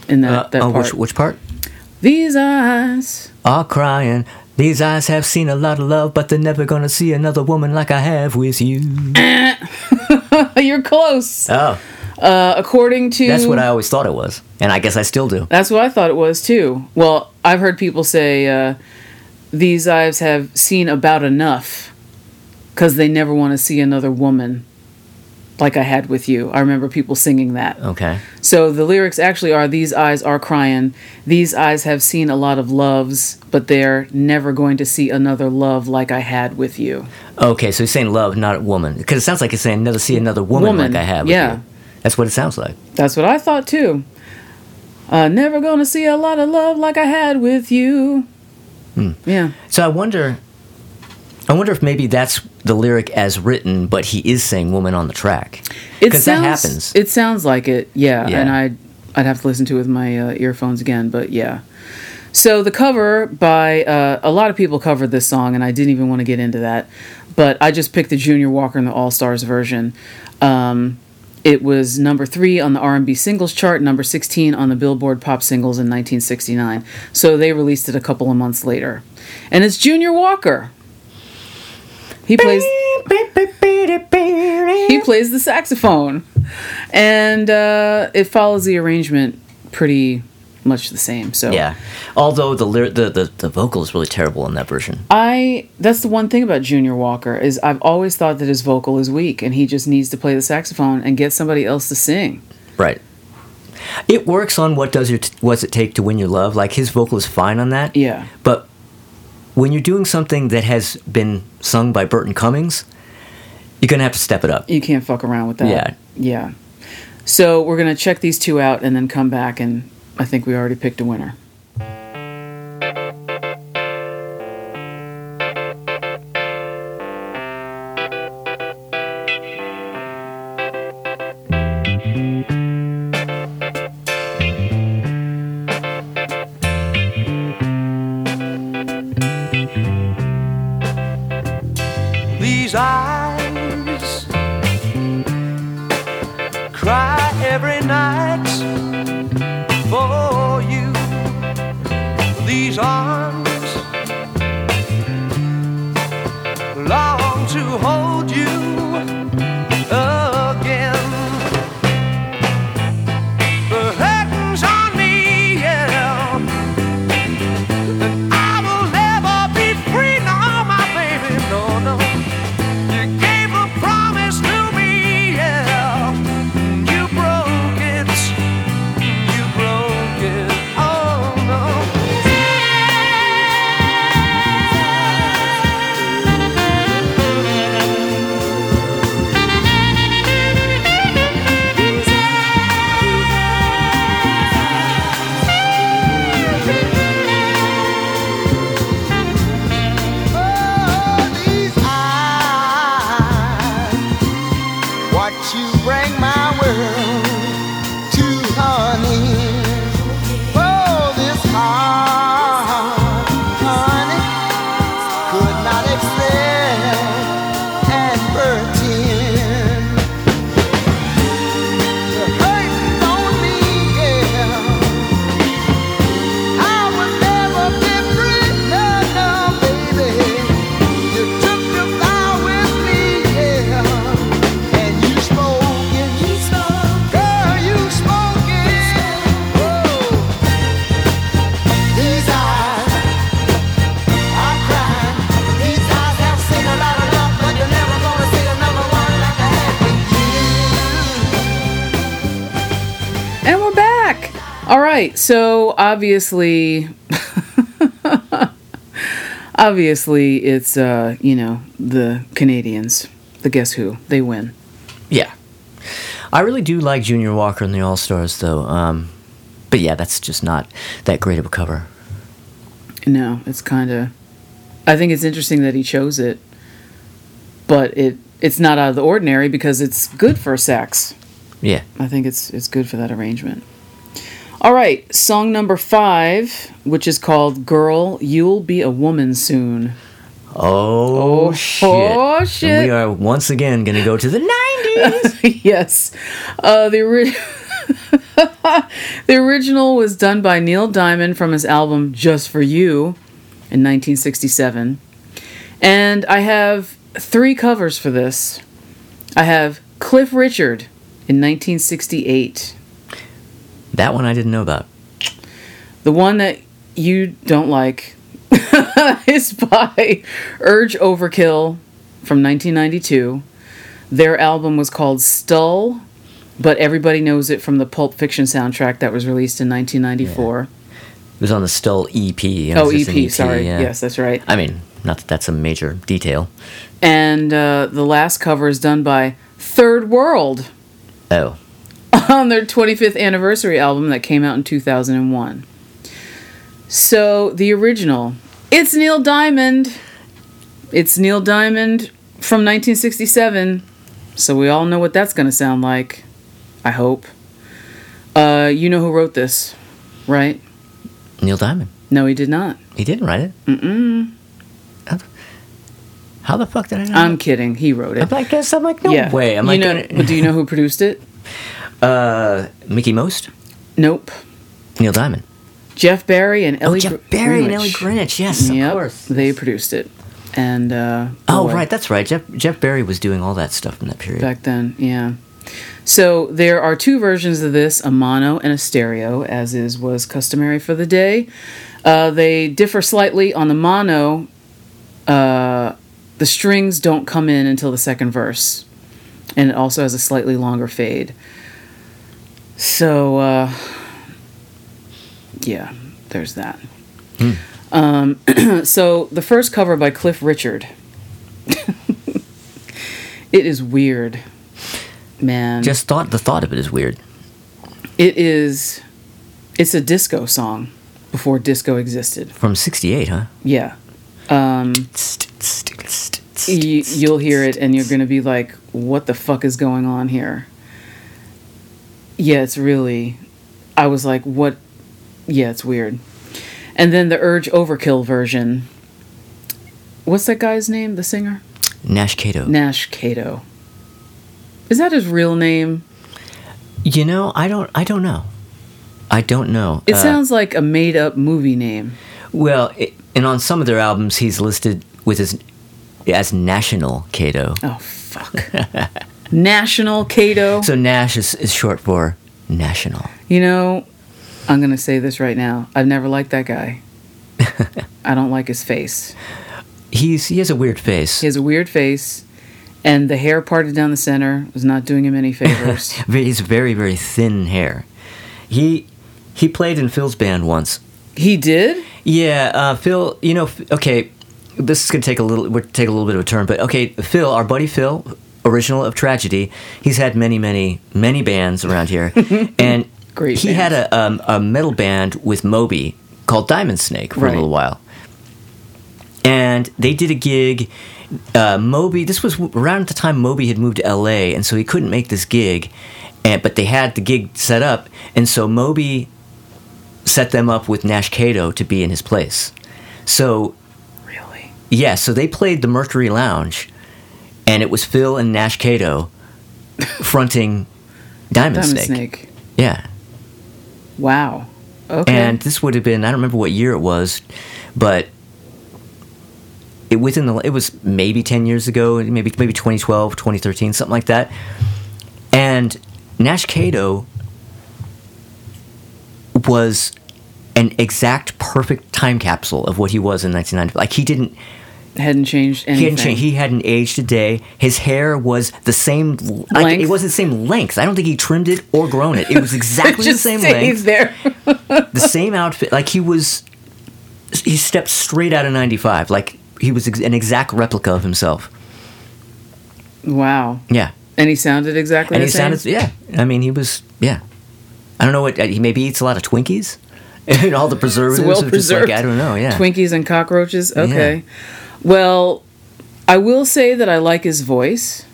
In that, uh, that oh, part. which which part? These eyes. Are crying. These eyes have seen a lot of love, but they're never gonna see another woman like I have with you. You're close. Oh, Uh, according to that's what I always thought it was, and I guess I still do. That's what I thought it was too. Well, I've heard people say uh, these eyes have seen about enough because they never want to see another woman like I had with you. I remember people singing that. Okay. So the lyrics actually are These eyes are crying. These eyes have seen a lot of loves, but they're never going to see another love like I had with you. Okay, so he's saying love, not woman, because it sounds like he's saying never see another woman, Woman, like I have. With yeah. you. That's what it sounds like. That's what I thought too. Uh, never gonna see a lot of love like I had with you. Yeah. So I wonder, I wonder if maybe that's the lyric as written, but he is saying woman on the track. It Because that sounds- happens. It sounds like it, yeah. Yeah. And I'd I'd have to listen to it with my uh, earphones again, but yeah. So the cover by uh, a lot of people covered this song, and I didn't even want to get into that, but I just picked the Junior Walker and the All Stars version. Um, it was number three on the R&B singles chart, number 16 on the Billboard Pop Singles in 1969. So they released it a couple of months later, and it's Junior Walker. He plays he plays the saxophone, and uh, it follows the arrangement pretty much the same. So Yeah. Although the, the the the vocal is really terrible in that version. I that's the one thing about Junior Walker is I've always thought that his vocal is weak and he just needs to play the saxophone and get somebody else to sing. Right. It works on what does your t- what's it take to win your love. Like his vocal is fine on that. Yeah. But when you're doing something that has been sung by Burton Cummings, you're gonna have to step it up. You can't fuck around with that. Yeah. Yeah. So we're gonna check these two out and then come back and I think we already picked a winner. So obviously, obviously, it's uh, you know the Canadians. The Guess Who? They win. Yeah. I really do like Junior Walker and the All Stars, though. Um, but yeah, that's just not that great of a cover. No, it's kind of. I think it's interesting that he chose it, but it it's not out of the ordinary because it's good for sax. Yeah. I think it's it's good for that arrangement. All right, song number five, which is called "Girl, You'll Be a Woman Soon." Oh, Oh, shit. oh, And we are once again going to go to the 90s. yes, uh, the ori- the original was done by Neil Diamond from his album "Just for You" in 1967, and I have three covers for this. I have Cliff Richard in 1968. That one I didn't know about. The one that you don't like is by Urge Overkill from 1992. Their album was called Stull, but everybody knows it from the Pulp Fiction soundtrack that was released in 1994. It was on the Still EP. Oh, just EP, sorry. yeah. Yes, that's right. I mean, not that that's a major detail. And uh, the last cover is done by Third World Oh. on their 25th anniversary album that came out in 2001. So the original, it's Neil Diamond. It's Neil Diamond from 1967. So we all know what that's going to sound like. I hope. Uh, you know who wrote this, right? Neil Diamond. No, he did not. He didn't write it. Mm-mm. How the fuck did I know? I'm kidding. He wrote I'm it. like, this. I'm like, no yeah. way. I'm you like, know, but do you know who produced it? uh, Mickie Most, Nope. Neil Diamond. Jeff Barry and Ellie oh, Jeff Gr- Barry and Ellie Greenwich. Yes, Yep, of course. they produced it. and uh, Oh, right, that's right. Jeff Jeff Barry was doing all that stuff in that period. back then, yeah. So there are two versions of this: a mono and a stereo, as is was customary for the day. Uh, they differ slightly on the mono. Uh, the strings don't come in until the second verse, and it also has a slightly longer fade. So, uh, yeah, there's that. Um, so the first cover by Cliff Richard. it is weird, man. Just thought the thought of it is weird. it is. It's a disco song before disco existed. From '68, huh? Yeah. Um, you, you'll hear it and you're going to be like, what the fuck is going on here? Yeah, it's really. I was like, what? Yeah, it's weird. And then the Urge Overkill version. What's that guy's name, the singer? Nash Kato. Nash Kato. Is that his real name? You know, I don't. I don't know. I don't know. It Uh, sounds like a made up movie name. well, it, and on some of their albums, he's listed with his as National Kato. Oh, fuck. National Kato. So Nash is, is short for national. You know, I'm going to say this right now. I've never liked that guy. I don't like his face. He's he has a weird face. He has a weird face, and the hair parted down the center was not doing him any favors. He's very very thin hair. He he played in Phil's band once. he did? Yeah, uh, Phil. You know, okay. This is gonna take a little. We're take a little bit of a turn, but okay. Phil, our buddy Phil, original of Tragedy. He's had many, many, many bands around here, and Great He had a um, a metal band with Moby called Diamond Snake for Right. a little while, and they did a gig. Uh, Moby. This was around the time Moby had moved to L.A., and so he couldn't make this gig, and but they had the gig set up, and so Moby set them up with Nash Kato to be in his place. So Really? yeah, so they played the Mercury Lounge, and it was Phil and Nash Kato fronting Diamond, Diamond Snake. Snake. Yeah, Wow. Okay. and this would have been I don't remember what year it was, but it within the it was maybe ten years ago, maybe maybe 2012, 2013, something like that. And Nash Kato was an exact perfect time capsule of what he was in 1990. Like he didn't hadn't changed anything. He hadn't changed. He hadn't aged a day. His hair was the same. Length? it wasn't the same length. I don't think he trimmed it or grown it. It was exactly the same length, there. the same outfit. Like he was. He stepped straight out of '95. Like he was ex- an exact replica of himself. wow. Yeah, And he sounded exactly and the he same. sounded. Yeah, I mean, he was. Yeah, I don't know what. Uh, he maybe eats a lot of Twinkies. And all the preservatives. Well are just like. I don't know. Yeah. Twinkies and cockroaches. Okay. Well, I will say that I like his voice,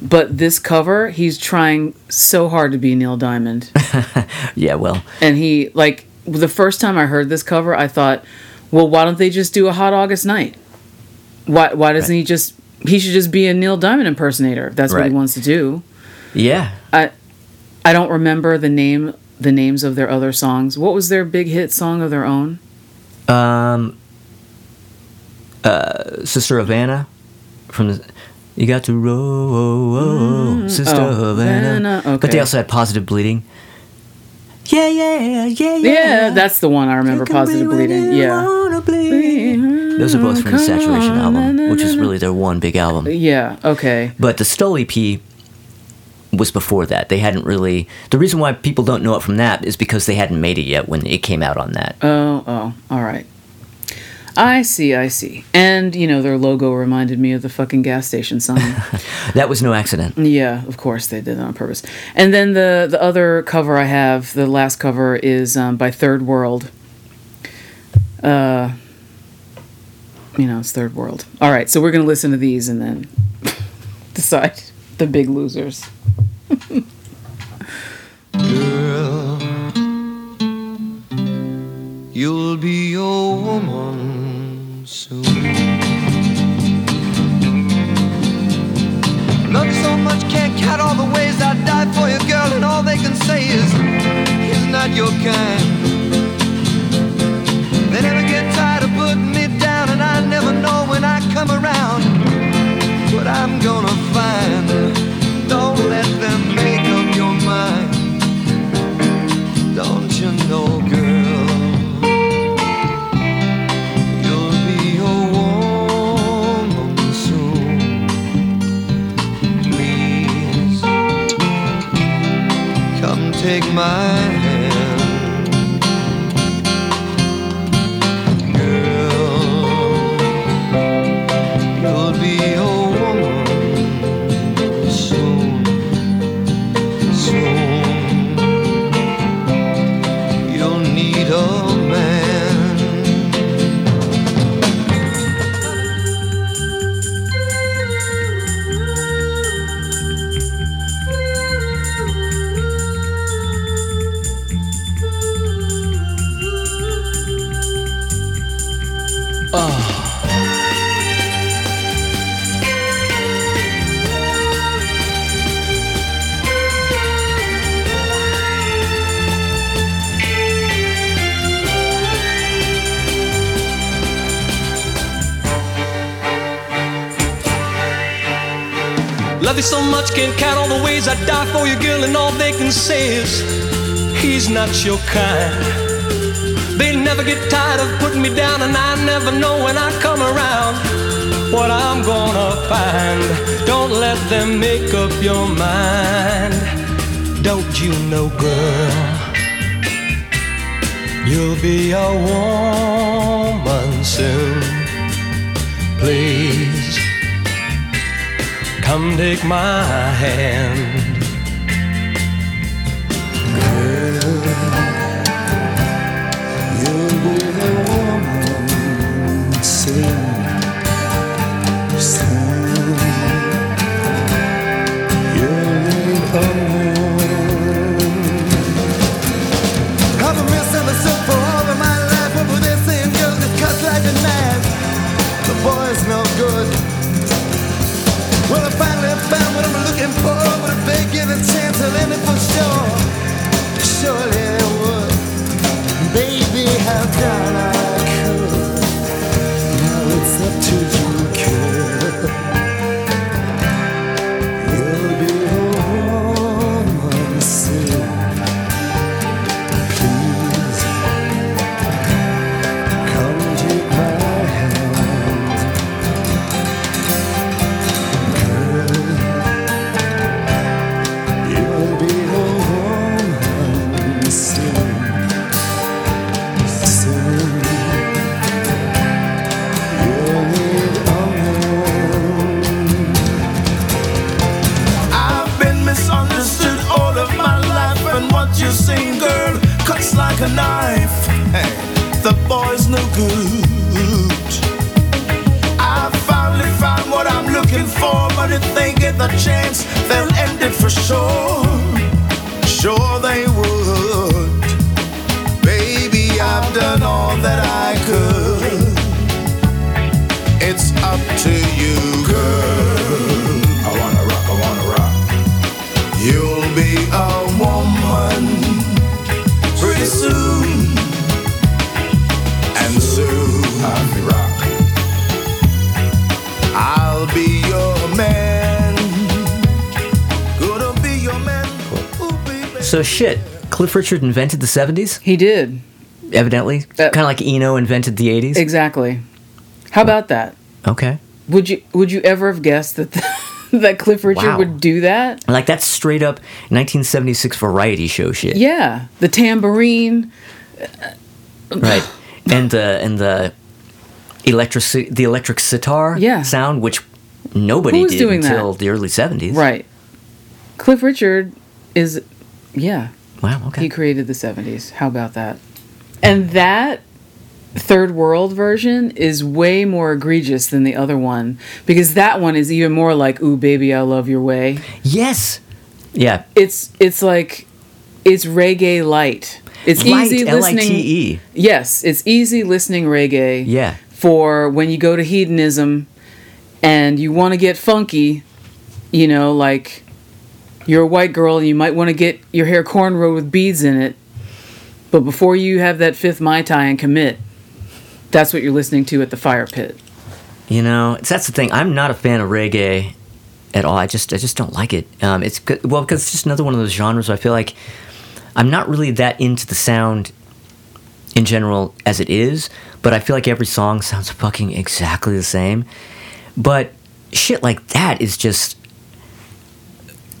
but this cover, he's trying so hard to be Neil Diamond. yeah. Well. and he like the first time I heard this cover, I thought, well, why don't they just do a Hot August Night? Why why doesn't he just he should just be a Neil Diamond impersonator if that's what he wants to do. Yeah. I I don't remember the name the names of their other songs. What was their big hit song of their own? Um, uh, Sister Havana from the. You got to roll, Sister Oh, Havana. Havana, But they also had Positive Bleeding. Yeah, yeah, yeah, yeah. Yeah, that's the one I remember. Positive Bleeding. Yeah. bleed. Those are both from the Saturation album, which is really their one big album. Yeah. Okay. But the Stull EP was before that. They hadn't really. The reason why people don't know it from that is because they hadn't made it yet when it came out on that. Oh. Oh. All right. I see. I see. And you know their logo reminded me of the fucking gas station sign. That was no accident. Yeah, of course they did that on purpose. And then the the other cover I have, the last cover is um, by Third World. Uh, you know, it's Third World. All right, so we're gonna listen to these and then decide the big losers. Girl, you'll be your woman soon. Love you so much, can't count all the ways I die for you, girl, and all they can say is, he's not your kind. They never get tired of putting me down, and I never know when I come around what I'm gonna my can't count all the ways I die for you, girl, and all they can say is he's not your kind. They never get tired of putting me down, and I never know when I come around what I'm gonna find. Don't let them make up your mind. Don't you know, girl? You'll be a woman soon. Please come take my hand. Cliff Richard invented the 70s, He did. evidently. Kind of like Eno invented the 80s. Exactly. How about that? okay. Would you would you ever have guessed that that Cliff Richard Wow. would do that? Like that's straight up 1976 variety show shit. Yeah, the tambourine. Right. And the and the electric the electric sitar Yeah. sound which nobody did doing that? until the early 70s. Right. Cliff Richard is yeah, Wow, okay. he created the 70s. How about that? And that third world version is way more egregious than the other one because that one is even more like ooh baby I love your way. yes. Yeah. It's it's like it's reggae light. It's Light, easy listening. L-I-T-E. Yes, it's easy listening reggae. Yeah. For when you go to hedonism and you want to get funky, you know, like you're a white girl and you might want to get your hair cornrowed with beads in it. But before you have that fifth Mai Tai and commit, that's what you're listening to at the fire pit. You know, that's the thing. I'm not a fan of reggae at all. I just I just don't like it. Um, it's good, well because it's just another one of those genres. I feel like I'm not really that into the sound in general as it is, but I feel like every song sounds fucking exactly the same. But shit like that is just.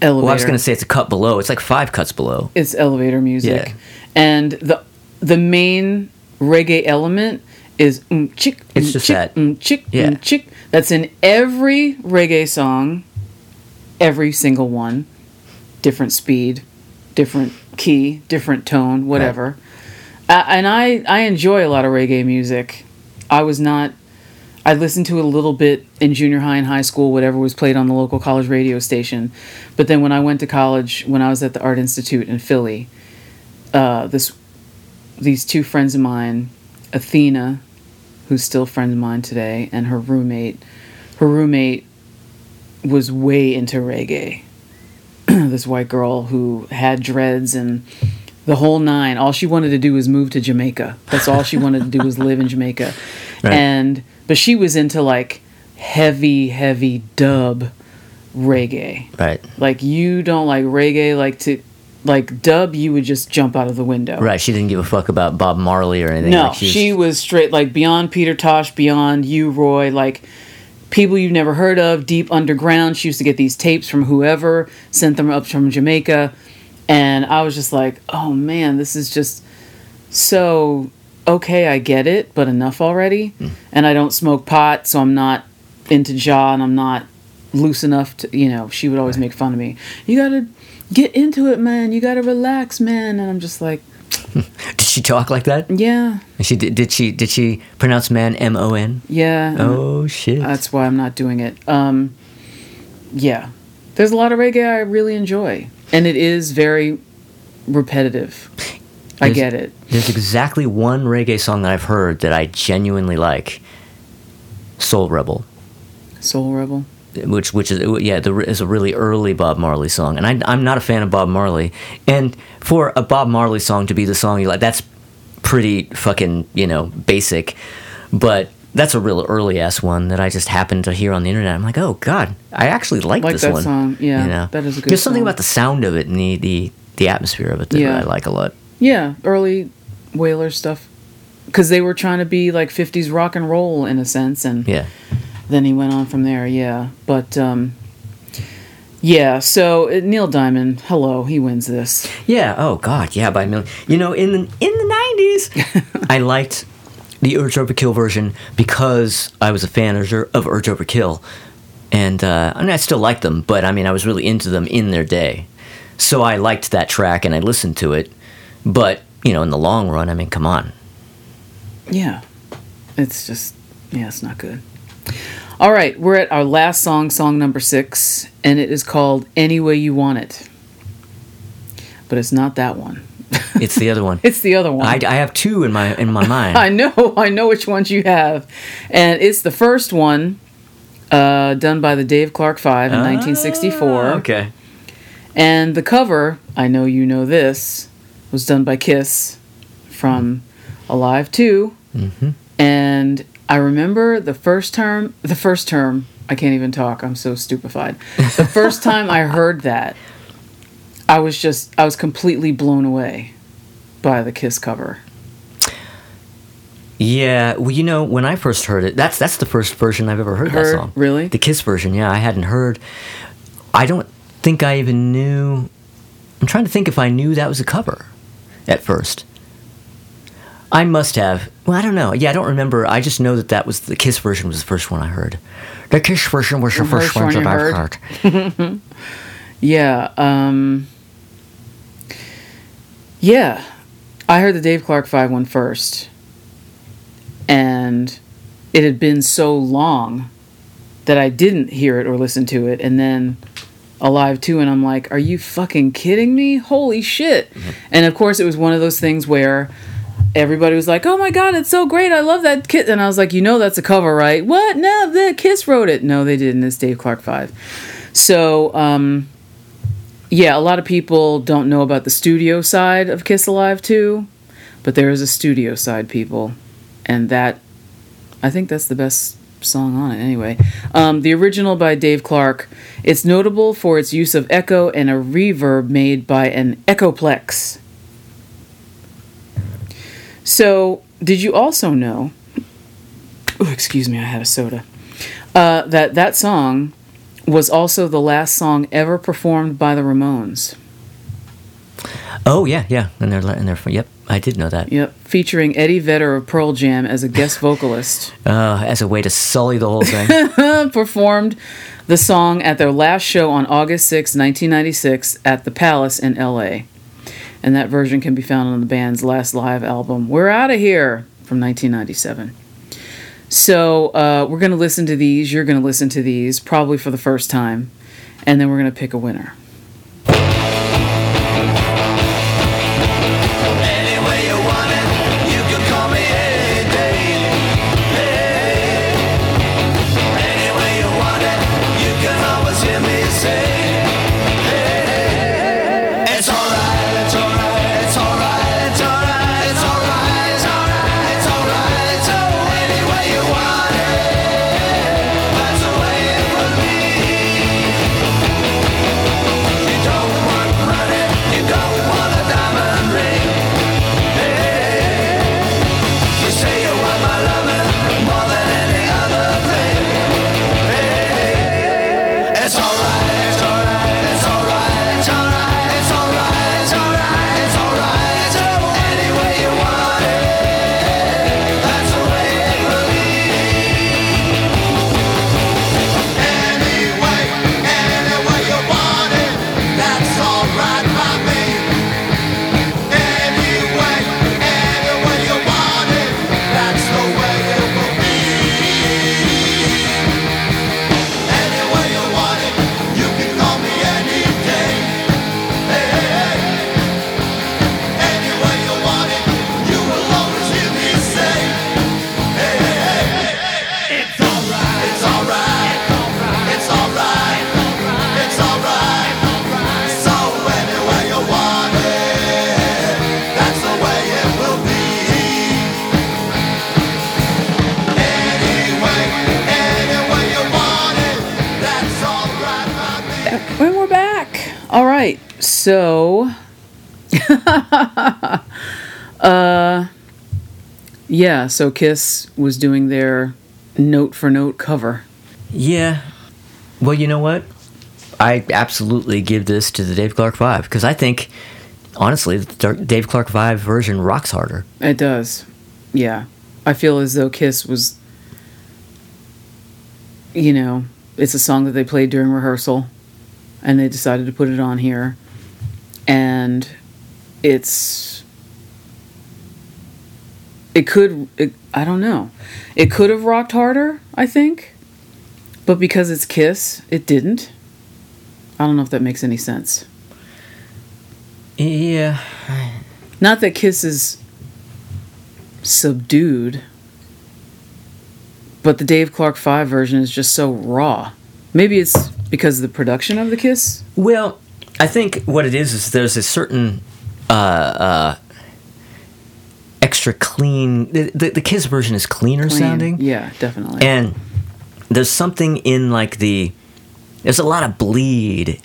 Elevator. Well, I was gonna say it's a cut below. It's like five cuts below. it's elevator music. Yeah. And the the main reggae element is um chick. It's mm, just chick, that. mm, chick, Yeah. chick. That's in every reggae song, every single one, different speed, different key, different tone, whatever. Uh, and I I enjoy a lot of reggae music. I was not. I listened to it a little bit in junior high and high school, whatever was played on the local college radio station. But then when I went to college, when I was at the Art Institute in Philly, uh, this these two friends of mine, Athena who's still a friend of mine today, and her roommate. Her roommate was way into reggae. this white girl who had dreads and the whole nine. All she wanted to do was move to Jamaica. That's all she wanted to do was live in Jamaica. Right. And but she was into like heavy, heavy dub reggae. Right. Like you don't like reggae like to like dub you would just jump out of the window. Right. She didn't give a fuck about Bob Marley or anything. No, like she's- she was straight like beyond Peter Tosh, beyond U-Roy, like people you've never heard of, deep underground. She used to get these tapes from whoever, sent them up from Jamaica. And I was just like, oh man, this is just so okay, I get it, but enough already. Hmm. And I don't smoke pot, so I'm not into jaw and I'm not loose enough to, you know, she would always make fun of me. You gotta get into it, man. You gotta relax, man. And I'm just like, Did she talk like that? yeah, She did. Did she? Did she pronounce man M O N? yeah. Oh shit. That's why I'm not doing it. Um, yeah, there's a lot of reggae I really enjoy, and it is very repetitive. I There's- get it. There's exactly one reggae song that I've heard that I genuinely like. Soul Rebel, Soul Rebel. which which is yeah, the, is a really early Bob Marley song, and I, I'm not a fan of Bob Marley. And for a Bob Marley song to be the song you like, that's pretty fucking you know basic. But that's a real early ass one that I just happened to hear on the internet. I'm like, oh god, I actually like, Like this that one. song, yeah, you know? that is a good There's something song. about the sound of it and the the, the atmosphere of it that Yeah. I like a lot. Yeah, early Wailer stuff, because they were trying to be like '50s rock and roll in a sense, and Yeah. then he went on from there. Yeah, but um, yeah. So uh, Neil Diamond, hello, he wins this. Yeah. Oh God. Yeah. By a million. You know, in the in the nineties, I liked the Urge Overkill version because I was a fan of, Ur- of Urge Overkill, and uh, I mean, I still like them, but I mean, I was really into them in their day, so I liked that track and I listened to it. But you know, in the long run, I mean, come on. Yeah. It's just, yeah, it's not good. All right, we're at our last song, song number six, and it is called Any Way You Want It. But it's not that one. It's the other one. It's the other one. I, I have two in my in my mind. I know, I know which ones you have. And it's the first one, uh, done by the Dave Clark Five in 1964. Ah, Okay. And the cover, I know you know this, was done by Kiss from Alive 2. Mm-hmm. And I remember the first term, the first term, I can't even talk, I'm so stupefied. The first time I heard that, I was just, I was completely blown away by the Kiss cover. Yeah, well, you know, when I first heard it, that's that's the first version I've ever heard, Heard? that song. Really? The Kiss version, yeah, I hadn't heard. I don't think I even knew. I'm trying to think if I knew that was a cover at first. I must have. Well, I don't know. Yeah, I don't remember. I just know that that was the Kiss version was the first one I heard. The Kiss version was the The first first one one that I've heard? heard. Yeah, um Yeah. I heard the Dave Clark 5 one first. And it had been so long that I didn't hear it or listen to it and then Alive 2 and I'm like, "Are you fucking kidding me? Holy shit." And of course it was one of those things where everybody was like, "Oh my god, it's so great! I love that kid." And I was like, "You know that's a cover, right?" What? No, the Kiss wrote it. No, they didn't. It's Dave Clark Five. So, um, yeah, a lot of people don't know about the studio side of Kiss Alive 2, but there is a studio side, people, and that I think that's the best song on it anyway. Um, the original by Dave Clark. It's notable for its use of echo and a reverb made by an Echoplex. So, did you also know? Oh, excuse me, I had a soda. Uh, that that song was also the last song ever performed by the Ramones. Oh yeah, yeah, and they're and they're yep. I did know that. Yep, featuring Eddie Vedder of Pearl Jam as a guest vocalist. Uh, as a way to sully the whole thing. performed the song at their last show on August 6, 1996, at the Palace in LA. And that version can be found on the band's last live album, We're Out of Here, from 1997. So uh, we're going to listen to these. You're going to listen to these, probably for the first time. And then we're going to pick a winner. Yeah, so Kiss was doing their note for note cover. Yeah. Well, you know what? I absolutely give this to the Dave Clark Five because I think, honestly, the Dave Clark Five version rocks harder. It does. Yeah. I feel as though Kiss was, you know, it's a song that they played during rehearsal and they decided to put it on here. And it's. It could. It, I don't know. It could have rocked harder, I think. But because it's Kiss, it didn't. I don't know if that makes any sense. Yeah. Not that Kiss is subdued, but the Dave Clark 5 version is just so raw. Maybe it's because of the production of the Kiss. Well, I think what it is is there's a certain uh, uh, extra clean. The, the, the Kiss version is cleaner Clean. sounding. Yeah, definitely. and there's something in like the there's a lot of bleed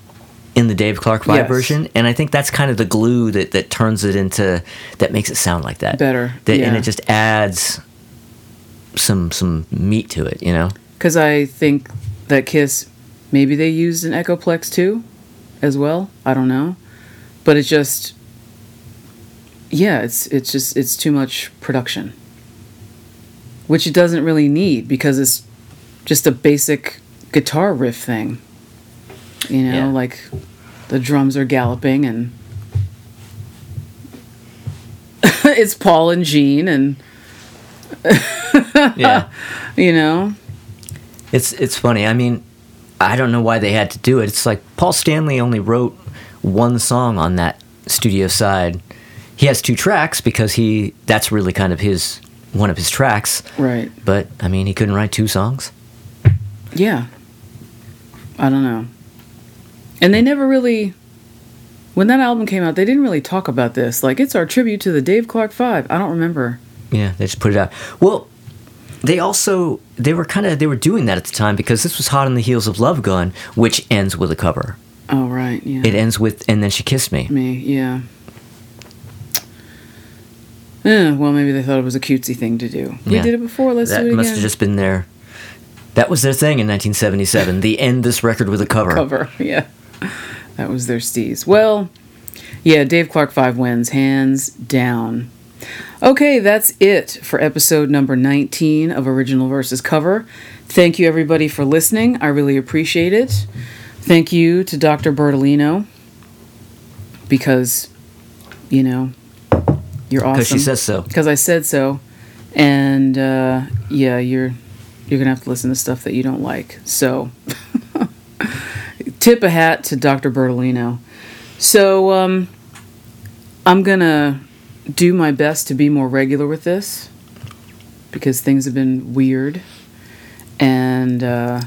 in the Dave Clark Five Yes. version, and I think that's kind of the glue that that turns it into that makes it sound like that Better, That, and it just adds some some meat to it, you know. Because I think that Kiss, maybe they used an Echoplex too, as well. I don't know, but it just, yeah, it's it's just it's too much production, which it doesn't really need because it's just a basic guitar riff thing. You know, Yeah. like the drums are galloping and it's Paul and Gene and Yeah, you know it's it's funny. I mean, I don't know why they had to do it. It's like Paul Stanley only wrote one song on that studio side. He has two tracks because he that's really kind of his one of his tracks. right. But I mean, he couldn't write two songs. Yeah. I don't know. And they never really when that album came out, they didn't really talk about this. Like it's our tribute to the Dave Clark 5. I don't remember. Yeah, they just put it out. Well, they also they were kind of they were doing that at the time because this was hot on the heels of Love Gun, which ends with a cover. Oh, right. Yeah. It ends with and then she kissed me. Me, yeah. Eh, well, maybe they thought it was a cutesy thing to do. We Yeah. did it before. Let's that do it must again. have just been their. That was their thing in 1977. the end this record with a cover. cover. Yeah. That was their steez. Well, yeah, Dave Clark 5 wins, hands down. Okay, that's it for episode number 19 of Original versus Cover. Thank you, everybody, for listening. I really appreciate it. Thank you to Dr. Bertolino because, you know, you're awesome. Because she says so. Because I said so. And, uh, yeah, you're you're gonna have to listen to stuff that you don't like. So tip a hat to Dr. Bertolino. So um, I'm gonna do my best to be more regular with this because things have been weird, and uh,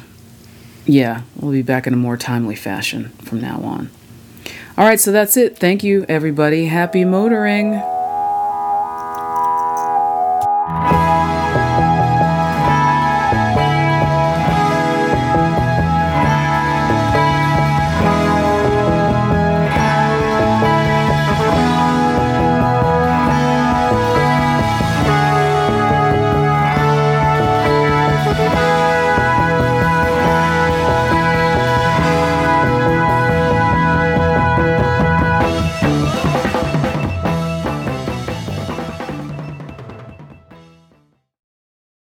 yeah, we'll be back in a more timely fashion from now on. All right, so that's it. Thank you, everybody. Happy motoring.